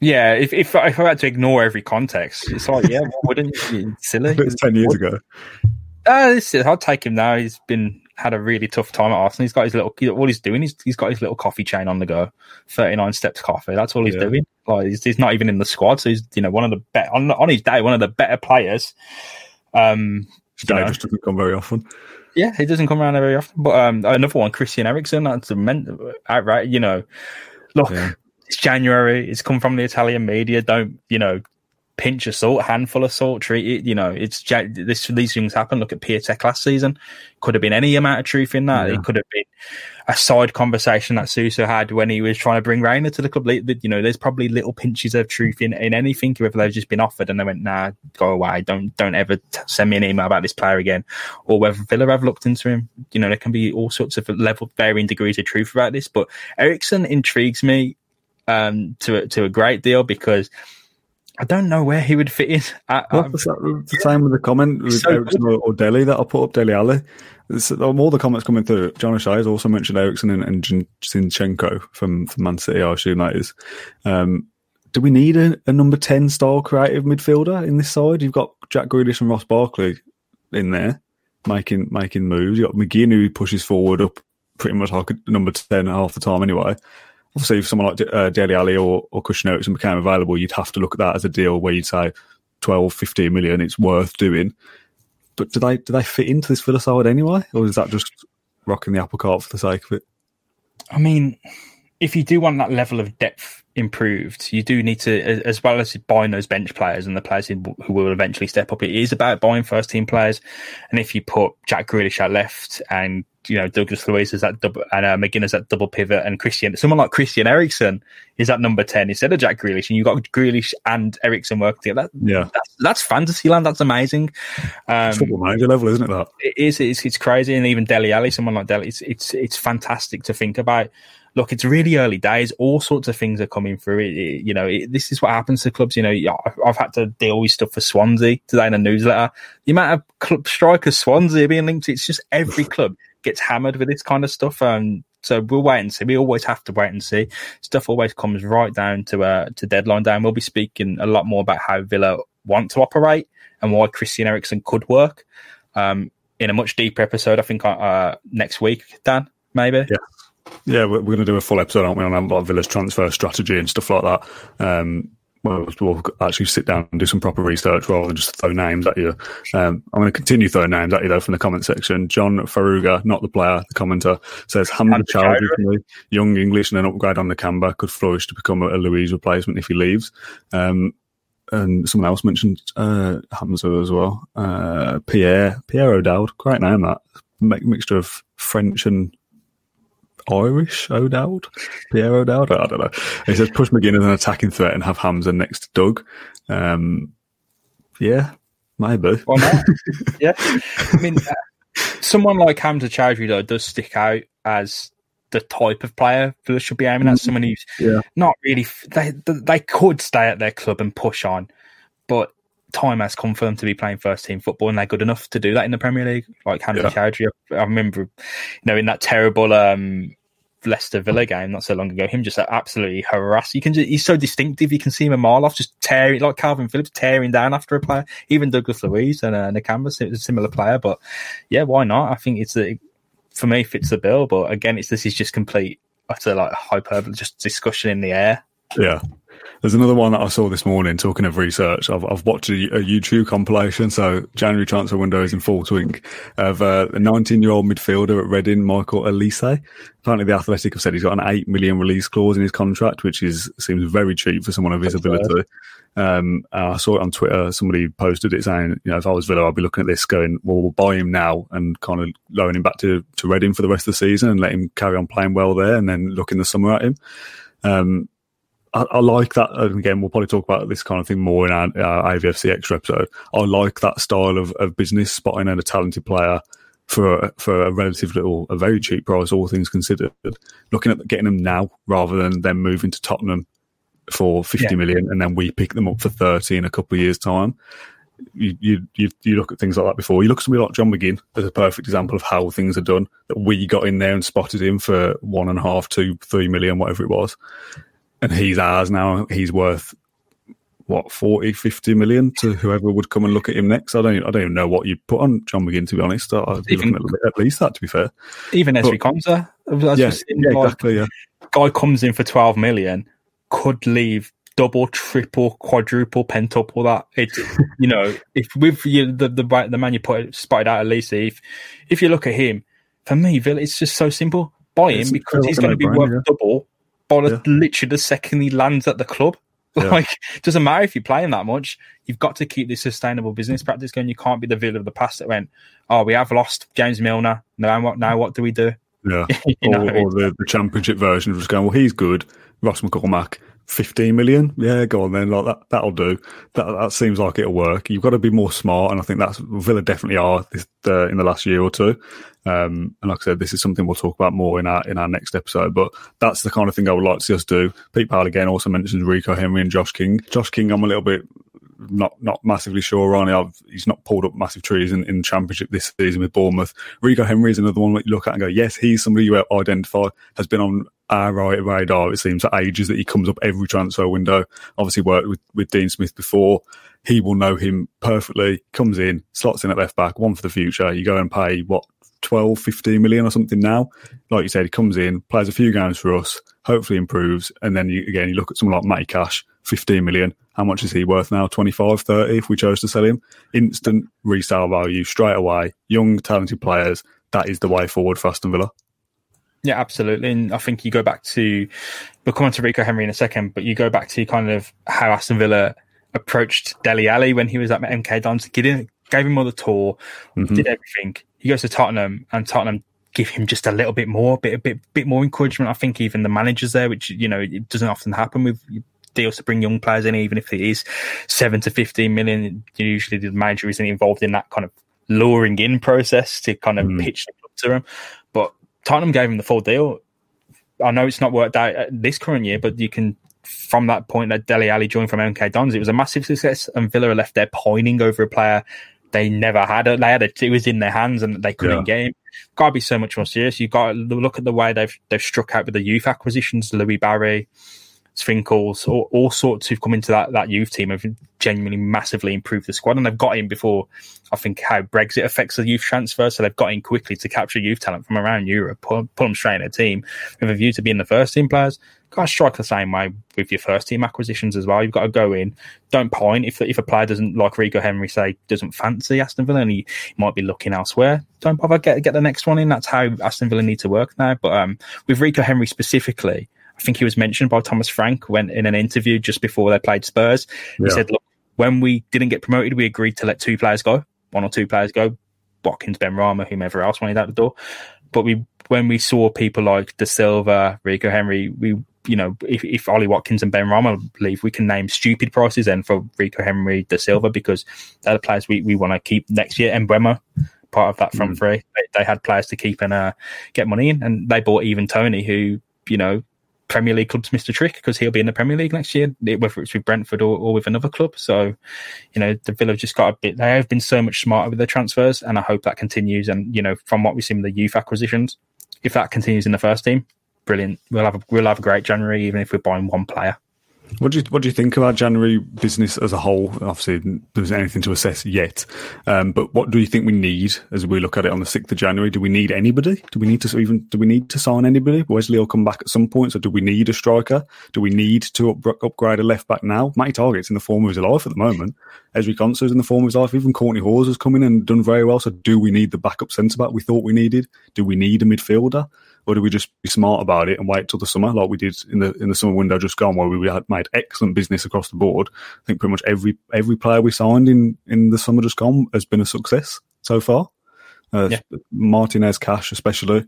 Yeah, if if, if I had to ignore every context, it's like, yeah, why wouldn't you? Silly. It's ten years ago. Uh, this is, I'll take him now. He's been had a really tough time at Arsenal. He's got his little all he's doing. He's he's got his little coffee chain on the go, thirty nine steps coffee. That's all he's Yeah. doing. Like he's, he's not even in the squad, so he's you know one of the better on on his day, one of the better players. Um, you Day know, just doesn't come very often. yeah, he doesn't come around very often. But um, another one, Christian Eriksen. That's a men- outright. You know, look, Yeah. It's January. It's come from the Italian media. Don't you know? Pinch of salt, handful of salt. Treat it. You know, it's this. These things happen. Look at Piatek last season. Could have been any amount of truth in that. Yeah. It could have been a side conversation that Suso had when he was trying to bring Reina to the club. You know, there's probably little pinches of truth in, in anything. Whether they've just been offered and they went, "Nah, go away. Don't don't ever t- send me an email about this player again," or whether Villa have looked into him. You know, there can be all sorts of level, varying degrees of truth about this. But Eriksen intrigues me um, to a- to a great deal because I don't know where he would fit in. I, Well, the same with the comment with So Eriksen or, or Dele that I put up Dele Alli. It's, um, all the comments coming through. John O'Shea has also mentioned Eriksen and, and Zinchenko from, from Man City, I assume that is. Um, do we need a, a number 10 style creative midfielder in this side? You've got Jack Grealish and Ross Barkley in there making making moves. You've got McGinn who pushes forward up pretty much like a number 10 half the time anyway. Obviously, if someone like uh, Dele Alli or, or Christian Eriksen became available, you'd have to look at that as a deal where you'd say 12, 15 million, it's worth doing. But do they do they fit into this Villa side anyway, or is that just rocking the apple cart for the sake of it? I mean, if you do want that level of depth improved, you do need to, as- well as buying those bench players and the players who who will eventually step up. It is about buying first team players, and if you put Jack Grealish at left and you know Douglas Luiz is at double and uh, McGinn is at double pivot and Christian, someone like Christian Eriksen is at number ten instead of Jack Grealish, and you've got Grealish and Eriksen working together. That, Yeah, that's, that's fantasy land. That's amazing. Um, it's football manager level, isn't it? That it is it's, it's crazy and even Dele Alli someone like Dele it's it's it's fantastic to think about look it's really early days all sorts of things are coming through it, it- you know it, this is what happens to clubs you know I've- I've had to deal with stuff for Swansea today in a newsletter the amount of club strikers Swansea are being linked to it's just every club gets hammered with this kind of stuff and so we'll wait and see. We always have to wait and see. Stuff always comes right down to uh, to deadline day. And we'll be speaking a lot more about how Villa want to operate and why Christian Eriksen could work um, in a much deeper episode. I think uh, next week, Dan, maybe. Yeah. Yeah, we're, we're going to do a full episode, aren't we, on like Villa's transfer strategy and stuff like that. Um, well, we'll actually sit down and do some proper research rather than just throw names at you. Um, I'm going to continue throwing names at you though from the comment section. John Faruga, not the player, the commenter says Hamza Choudhury. young English and an upgrade on Nakamba could flourish to become a, Luiz replacement if he leaves. Um, and someone else mentioned uh, Hamza as well. Uh, Pierre Pierre O'Dowd, great name that Mi- mixture of French and Irish O'Dowd, Pierre O'Dowd. I don't know. He says push McGinn as an attacking threat and have Hamza next to Doug. Um, yeah, Maybe. Why not? yeah. I mean, uh, someone like Hamza Choudhury though does stick out as the type of player that should be aiming at. Someone who's Yeah. not really. They they could stay at their club and push on, but time has come for them to be playing first team football, and they're good enough to do that in the Premier League. Like Hamza Yeah. Choudhury, I I remember, you know, in that terrible um, Leicester Villa game not so long ago, him just absolutely harass. You can just, he's so distinctive. You can see him a mile off, just tearing like Kalvin Phillips tearing down after a player. Even Douglas Luiz and uh, Nakamba, a similar player. But yeah, why not? I think it's a for me fits the bill. But again, it's this is just complete utter like hyperbole, just discussion in the air. Yeah. There's another one that I saw this morning talking of research. I've, I've watched a, a YouTube compilation. So January transfer window is in full swing of uh, a 19 year old midfielder at Reading, Michael Olise. Apparently the Athletic have said he's got an 8 million release clause in his contract, which is seems very cheap for someone of his ability. Um, I saw it on Twitter. Somebody posted it saying, you know, if I was Villa, I'd be looking at this going, well, we'll buy him now and kind of loan him back to, to Reading for the rest of the season and let him carry on playing well there and then look in the summer at him. Um, I, I like that. And again, we'll probably talk about this kind of thing more in our, our AVFC extra episode. I like that style of, of business, spotting out a talented player for a, for a relative little, a very cheap price, all things considered. Looking at getting them now rather than them moving to Tottenham for fifty Yeah. million and then we pick them up for 30 in a couple of years' time. You, you you you look at things like that before. You look at somebody like John McGinn as a perfect example of how things are done. That we got in there and spotted him for one and a half, two, three million, whatever it was and he's ours now. He's worth what 40, 50 million to whoever would come and look at him next. I don't, I don't even know what you put on John McGinn. To be honest, I- I'd be Even- looking at, at least that. To be fair, Even Ezri Konsa, as yeah, yeah, like, exactly, yeah, guy comes in for 12 million, could leave double, triple, quadruple, pentuple that. It's, you know, if with you, the, the, the man you put spotted out at least, if, if you look at him, for me, Villa, it's just so simple. Buy him It's- because he's going to be worth double by Yeah. literally the second he lands at the club. Yeah. Like, doesn't matter if you're playing that much. You've got to keep this sustainable business practice going. You can't be the villain of the past that went, oh, we have lost James Milner. Now what? Now what do we do? yeah. You know, or, or the, the championship version of just going, well, he's good. Ross McCormack, 15 million. Yeah, go on then. Like that, that'll do. That, that seems like it'll work. You've got to be more smart. And I think that's Villa definitely are this, uh, in the last year or two. Um, and like I said, this is something we'll talk about more in our, in our next episode, but that's the kind of thing I would like to see us do. Pete Powell again also mentions Rico Henry and Josh King. Josh King, I'm a little bit not not massively sure on. He's not pulled up massive trees in, in the championship this season with Bournemouth. Rico Henry is another one that you look at and go, yes, he's somebody you identify has been on our radar. It seems for ages that he comes up every transfer window. Obviously worked with, with Dean Smith before. He will know him perfectly. Comes in, slots in at left back, one for the future. You go and pay what 12, 15 million or something now. Like you said, he comes in, plays a few games for us, hopefully improves. And then you, again, you look at someone like Matty Cash, 15 million. How much is he worth now? 25, 30 if we chose to sell him. Instant resale value straight away. Young, talented players. That is the way forward for Aston Villa. Yeah, absolutely. And I think you go back to, we'll come on to Rico Henry in a second, but you go back to kind of how Aston Villa approached Dele Alli when he was at MK Dons, gave him, gave him all the tour, mm-hmm. did everything. He goes to Tottenham and Tottenham give him just a little bit more, bit, a bit, bit more encouragement. I think even the managers there, which, you know, it doesn't often happen with deals to bring young players in, even if it is seven to 15 million, usually the manager isn't involved in that kind of luring in process to kind of mm. pitch the club to him. But Tottenham gave him the full deal. I know it's not worked out this current year, but you can from that point that Dele Alli joined from MK Dons, it was a massive success, and Villa left there pining over a player they never had. A, they had it; it was in their hands, and they couldn't Yeah. get him. Got to be so much more serious. You got to look at the way they've they've struck out with the youth acquisitions. Louis Barry, Swinkels, all, all sorts who've come into that, that youth team have genuinely massively improved the squad, and they've got in before. I think how Brexit affects the youth transfer, so they've got in quickly to capture youth talent from around Europe, put, put them straight in a team with a view to being the first team players. To strike the same way with your first team acquisitions as well. You've got to go in, don't pine if if a player doesn't like Rico Henry say doesn't fancy Aston Villa and he, might be looking elsewhere. Don't bother get get the next one in. That's how Aston Villa need to work now. But um, with Rico Henry specifically, think he was mentioned by Thomas Frank when in an interview just before they played Spurs. He said, "Look, when we didn't get promoted, we agreed to let two players go, one or two players go, Watkins, Benrahma, whomever else wanted out the door. But we, when we saw people like De Silva, Rico Henry, we you know, if, if Ollie Watkins and Benrahma leave, we can name stupid prices then for Rico Henry, De Silva, because they're the players we, we want to keep next year. And Mbeumo, part of that front mm. three, they, they, had players to keep and uh, get money in, and they bought even Toney, who you know Premier League clubs missed a trick because he'll be in the Premier League next year, whether it's with Brentford or, or, with another club. So, you know, the Villa have just got a bit. They have been so much smarter with their transfers, and I hope that continues. And you know, from what we've seen with the youth acquisitions, if that continues in the first team, brilliant. We'll have a, we'll have a great January, even if we're buying one player. What do you what do you think about January business as a whole? Obviously, there's anything to assess yet, um, but what do you think we need as we look at it on the sixth of January? Do we need anybody? Do we need to even do we need to sign anybody? Wesley will come back at some point, so do we need a striker? Do we need to up, upgrade a left back now? Matty Targett's in the form of his life at the moment. Ezri Konsa's in the form of his life. Even Courtney Hause has come in and done very well. So, do we need the backup centre back we thought we needed? Do we need a midfielder? Or do we just be smart about it and wait till the summer, like we did in the in the summer window just gone, where we had made excellent business across the board? I think pretty much every every player we signed in in the summer just gone has been a success so far. Uh, yeah. Martinez, Cash, especially.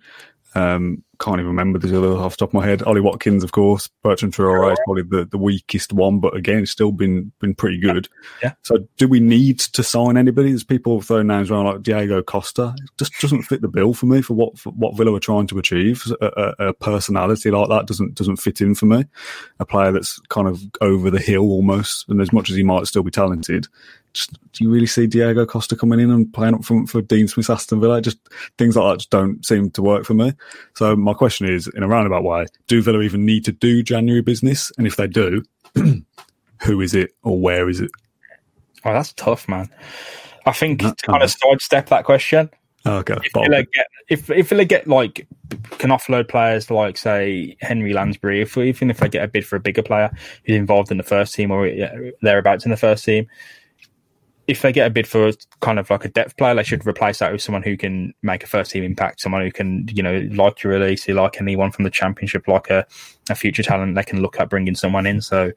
Um, can't even remember the other off the top of my head. Ollie Watkins, of course. Bertrand Traore is probably the, the weakest one, but again, it's still been been pretty good. Yeah. So, do we need to sign anybody? There's people throwing names around like Diego Costa. It just doesn't fit the bill for me for what for what Villa are trying to achieve. A, a, a, personality like that doesn't doesn't fit in for me. A player that's kind of over the hill almost, and as much as he might still be talented, do you really see Diego Costa coming in and playing up front for Dean Smith's Aston Villa? Just things like that just don't seem to work for me. So my question is, in a roundabout way, do Villa even need to do January business? And if they do, who is it or where is it? Oh, that's tough, man. I think to kind of sidestep that question. Oh, okay. If Villa get, if if Villa get like can offload players like say Henry Lansbury, if even if they get a bid for a bigger player who's involved in the first team or thereabouts in the first team, if they get a bid for kind of like a depth player, they should replace that with someone who can make a first team impact, someone who can, you know, like your release, like anyone from the championship, like a, a future talent, they can look at bringing someone in. So,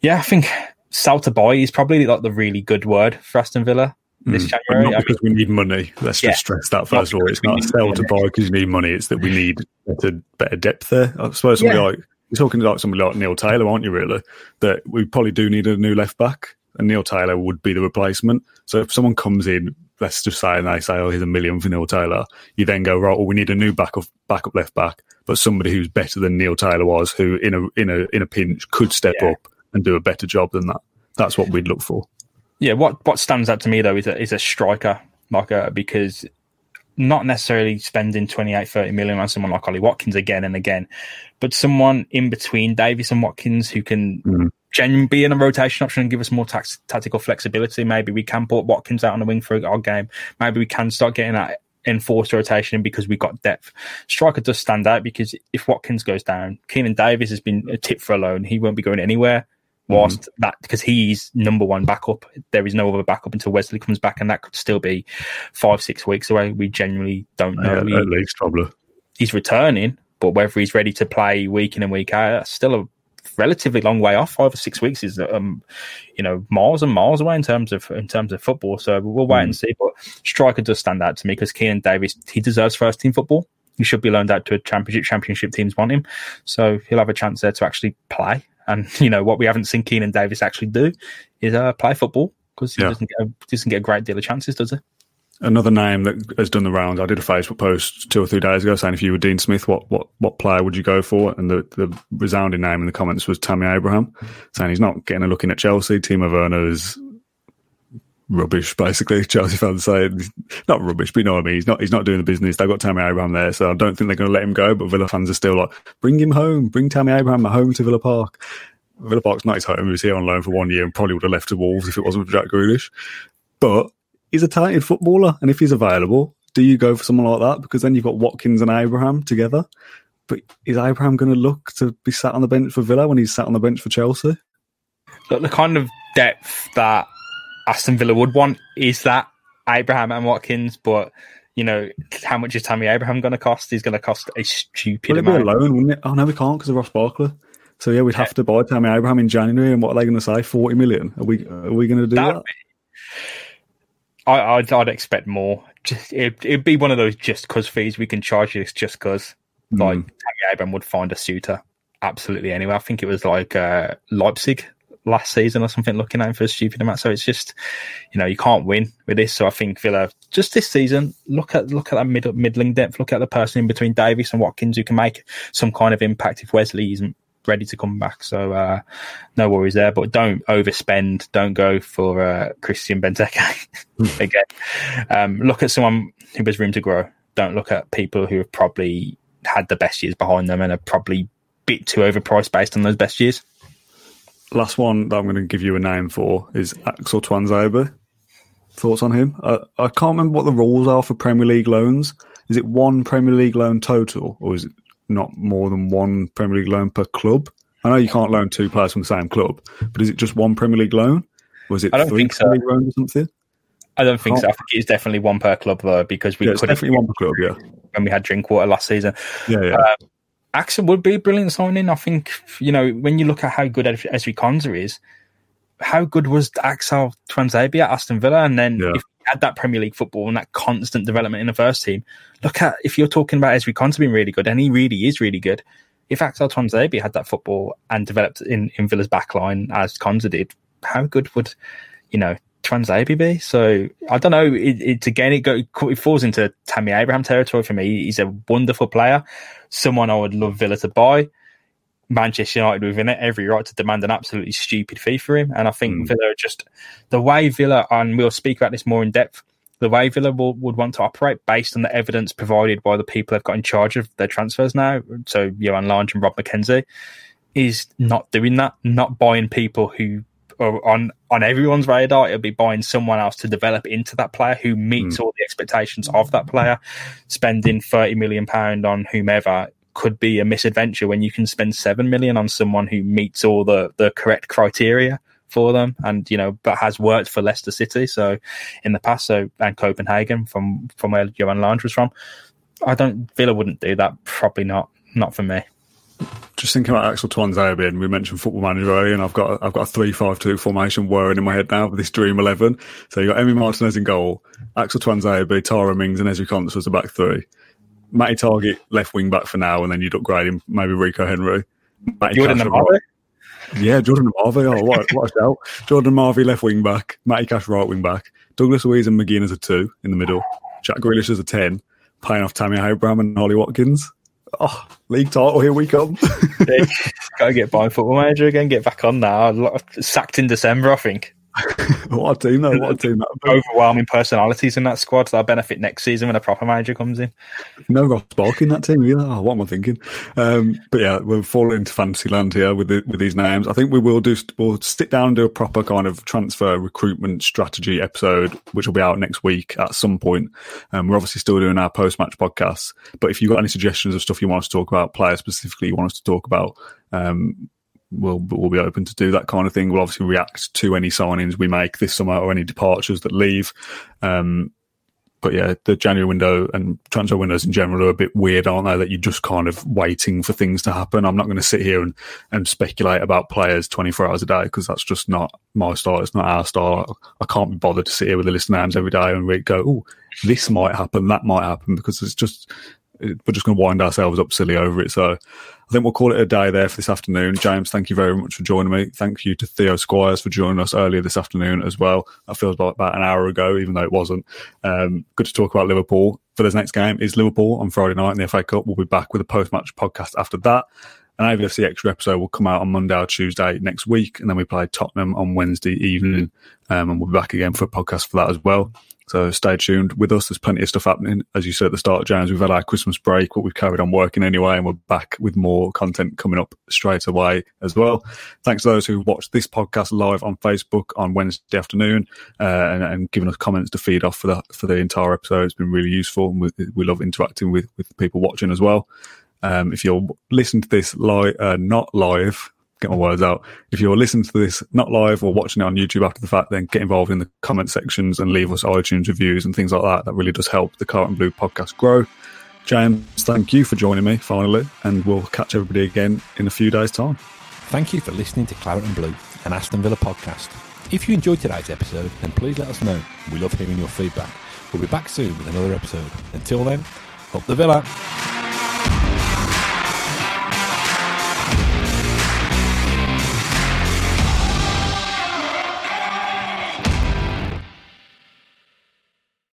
yeah, I think sell to buy is probably like the really good word for Aston Villa this mm, January. Not because I mean, we need money. Let's yeah, just stress that first of all. It's not sell to buy because you need money. It's that we need better, better depth there. I suppose somebody yeah. like you're talking to like somebody like Neil Taylor, aren't you? Really, that we probably do need a new left back and Neil Taylor would be the replacement. So if someone comes in, let's just say, and they say, "Oh, here's a million for Neil Taylor," you then go, "Right, well, we need a new backup backup left back, but somebody who's better than Neil Taylor was, who in a in a in a pinch could step yeah. up and do a better job than that." That's what we'd look for. Yeah, what what stands out to me though is a, is a striker, like a, because not necessarily spending 28, 30 million on someone like Ollie Watkins again and again, but someone in between Davies and Watkins who can mm genuinely be in a rotation option and give us more tax, tactical flexibility. Maybe we can put Watkins out on the wing for our game. Maybe we can start getting that enforced rotation because we've got depth. Striker does stand out because if Watkins goes down, Keinan Davis has been a tip for a loan. He won't be going anywhere. Whilst mm-hmm. that, because he's number one backup, there is no other backup until Wesley comes back, and that could still be five, six weeks away. We genuinely don't know. Yeah, at least, probably. He's returning, but whether he's ready to play week in and week out, that's still a relatively long way off. Five or six weeks is, um, you know, miles and miles away in terms of in terms of football. So we'll wait mm. and see. But striker does stand out to me because Keinan Davis he deserves first team football. He should be loaned out to a championship. Championship teams want him, so he'll have a chance there to actually play. And you know what we haven't seen Keinan Davis actually do is uh, play football because he yeah. doesn't get a, doesn't get a great deal of chances, does he? Another name that has done the rounds. I did a Facebook post two or three days ago saying if you were Dean Smith, what what what player would you go for? And the, the resounding name in the comments was Tammy Abraham, saying he's not getting a look in at Chelsea. Timo Werner is rubbish, basically. Chelsea fans say not rubbish, but you know what I mean. He's not he's not doing the business. They've got Tammy Abraham there, so I don't think they're going to let him go. But Villa fans are still like, bring him home, bring Tammy Abraham home to Villa Park. Villa Park's not his home. He was here on loan for one year and probably would have left to Wolves if it wasn't for Jack Grealish. But he's a talented footballer, and if he's available, do you go for someone like that? Because then you've got Watkins and Abraham together. But is Abraham going to look to be sat on the bench for Villa when he's sat on the bench for Chelsea? Look, the kind of depth that Aston Villa would want is that Abraham and Watkins, but you know, how much is Tammy Abraham going to cost? He's going to cost a stupid Would amount. Be a loan, wouldn't it? Oh no, we can't because of Ross Barkley. So yeah, we'd have to buy Tammy Abraham in January, and what are they going to say? Forty million? Are we are we going to do that? that? I, would I'd expect more. Just it, it'd be one of those just cause fees we can charge you just cause. Mm. Like Tammy Abraham would find a suitor absolutely anywhere. I think it was like uh, Leipzig last season or something looking at him for a stupid amount. So it's just, you know, you can't win with this. So I think Villa just this season, look at look at that mid, middling depth, look at the person in between Davies and Watkins who can make some kind of impact if Wesley isn't ready to come back. So uh, no worries there. But don't overspend. Don't go for uh, Christian Benteke hmm. again. Um, look at someone who has room to grow. Don't look at people who have probably had the best years behind them and are probably a bit too overpriced based on those best years last one that I'm going to give you a name for is Axel Tuanzebe. Thoughts on him? I, I can't remember what the rules are for Premier League loans. Is it one Premier League loan total, or is it not more than one Premier League loan per club? I know you can't loan two players from the same club, but is it just one Premier League loan? Or is it I don't three think Premier. League loans or something? I don't think so. I think it's definitely one per club though, because we yeah, could definitely one per club. Yeah, when we had Drinkwater last season. Yeah, yeah. Uh, Axel would be a brilliant signing. I think, you know, when you look at how good Ezri Konsa is, how good was Axel Tuanzebe at Aston Villa? And then yeah. if had that Premier League football and that constant development in the first team, look at if you're talking about Ezri Konsa being really good, and he really is really good. If Axel Tuanzebe had that football and developed in, in Villa's backline as Konsa did, how good would, you know, Tuanzebe be? So I don't know. It, it's again, it, go, it falls into Tammy Abraham territory for me. He's a wonderful player, someone I would love Villa to buy. Manchester United within it every right to demand an absolutely stupid fee for him. And I think mm. Villa just the way Villa, and we'll speak about this more in depth, the way Villa will, would want to operate based on the evidence provided by the people they've got in charge of their transfers now. So Johan Lange and Rob McKenzie is not doing that, not buying people who are on on everyone's radar. It'll be buying someone else to develop into that player who meets mm. all the expectations of that player. Spending thirty million pound on whomever could be a misadventure when you can spend seven million on someone who meets all the the correct criteria for them and you know but has worked for Leicester City so in the past so and Copenhagen from from where Johan Lange was from I don't Villa wouldn't do that probably not not for me just thinking about Axel Tuanzebe, and we mentioned Football Manager earlier, and I've got I've got a three-five-two formation whirring in my head now with this dream eleven. So you got Emi Martinez in goal, Axel Tuanzebe, Tara Mings, and Ezri Konsa as the back three. Matty Targett left wing back for now, and then you'd upgrade him maybe Rico Henry. Matty Jordan Amavi. Yeah, Jordan Amavi. Oh, what, what a shout. Jordan Amavi left wing back, Matty Cash right wing back, Douglas Luiz and McGinn as a two in the middle, Jack Grealish as a ten, playing off Tammy Abraham and Ollie Watkins. Oh, league title, here we come. Gotta get by football manager again, get back on now. Sacked in December, I think. what a team, though. What a team. Overwhelming personalities in that squad that'll benefit next season when a proper manager comes in. No Ross Bark in that team either. Oh, what am I thinking? Um, but yeah, we're falling into fantasy land here with the, with these names. I think we will do, we'll sit down and do a proper kind of transfer recruitment strategy episode, which will be out next week at some point. Um, we're obviously still doing our post match podcasts, but if you've got any suggestions of stuff you want us to talk about, players specifically you want us to talk about, um, we'll we'll be open to do that kind of thing. We'll obviously react to any signings we make this summer or any departures that leave. Um, but yeah, the January window and transfer windows in general are a bit weird, aren't they? That you're just kind of waiting for things to happen. I'm not going to sit here and, and speculate about players 24 hours a day because that's just not my style. It's not our style. I can't be bothered to sit here with a list of names every day and we go, oh, this might happen, that might happen because it's just we're just going to wind ourselves up silly over it. So I think we'll call it a day there for this afternoon. James, thank you very much for joining me. Thank you to Theo Squires for joining us earlier this afternoon as well. Feels like about an hour ago, even though it wasn't. Um, good to talk about Liverpool. For this next game is Liverpool on Friday night in the FA Cup. We'll be back with a post-match podcast after that. An AVFC extra episode will come out on Monday or Tuesday next week, and then we play Tottenham on Wednesday evening, um, and we'll be back again for a podcast for that as well. So stay tuned with us. There's plenty of stuff happening. As you said at the start, James, we've had our Christmas break, but we've carried on working anyway, and we're back with more content coming up straight away as well. Thanks to those who watched this podcast live on Facebook on Wednesday afternoon uh, and, and giving us comments to feed off for the for the entire episode. It's been really useful, and we, we love interacting with with people watching as well. Um, if you're listening to this live, uh, not live, get my words out. If you're listening to this not live or watching it on YouTube after the fact, then get involved in the comment sections and leave us iTunes reviews and things like that. That really does help the and Blue podcast grow. James, thank you for joining me finally, and we'll catch everybody again in a few days' time. Thank you for listening to Claret and Blue, an Aston Villa podcast. If you enjoyed today's episode, then please let us know. We love hearing your feedback. We'll be back soon with another episode. Until then, up the Villa.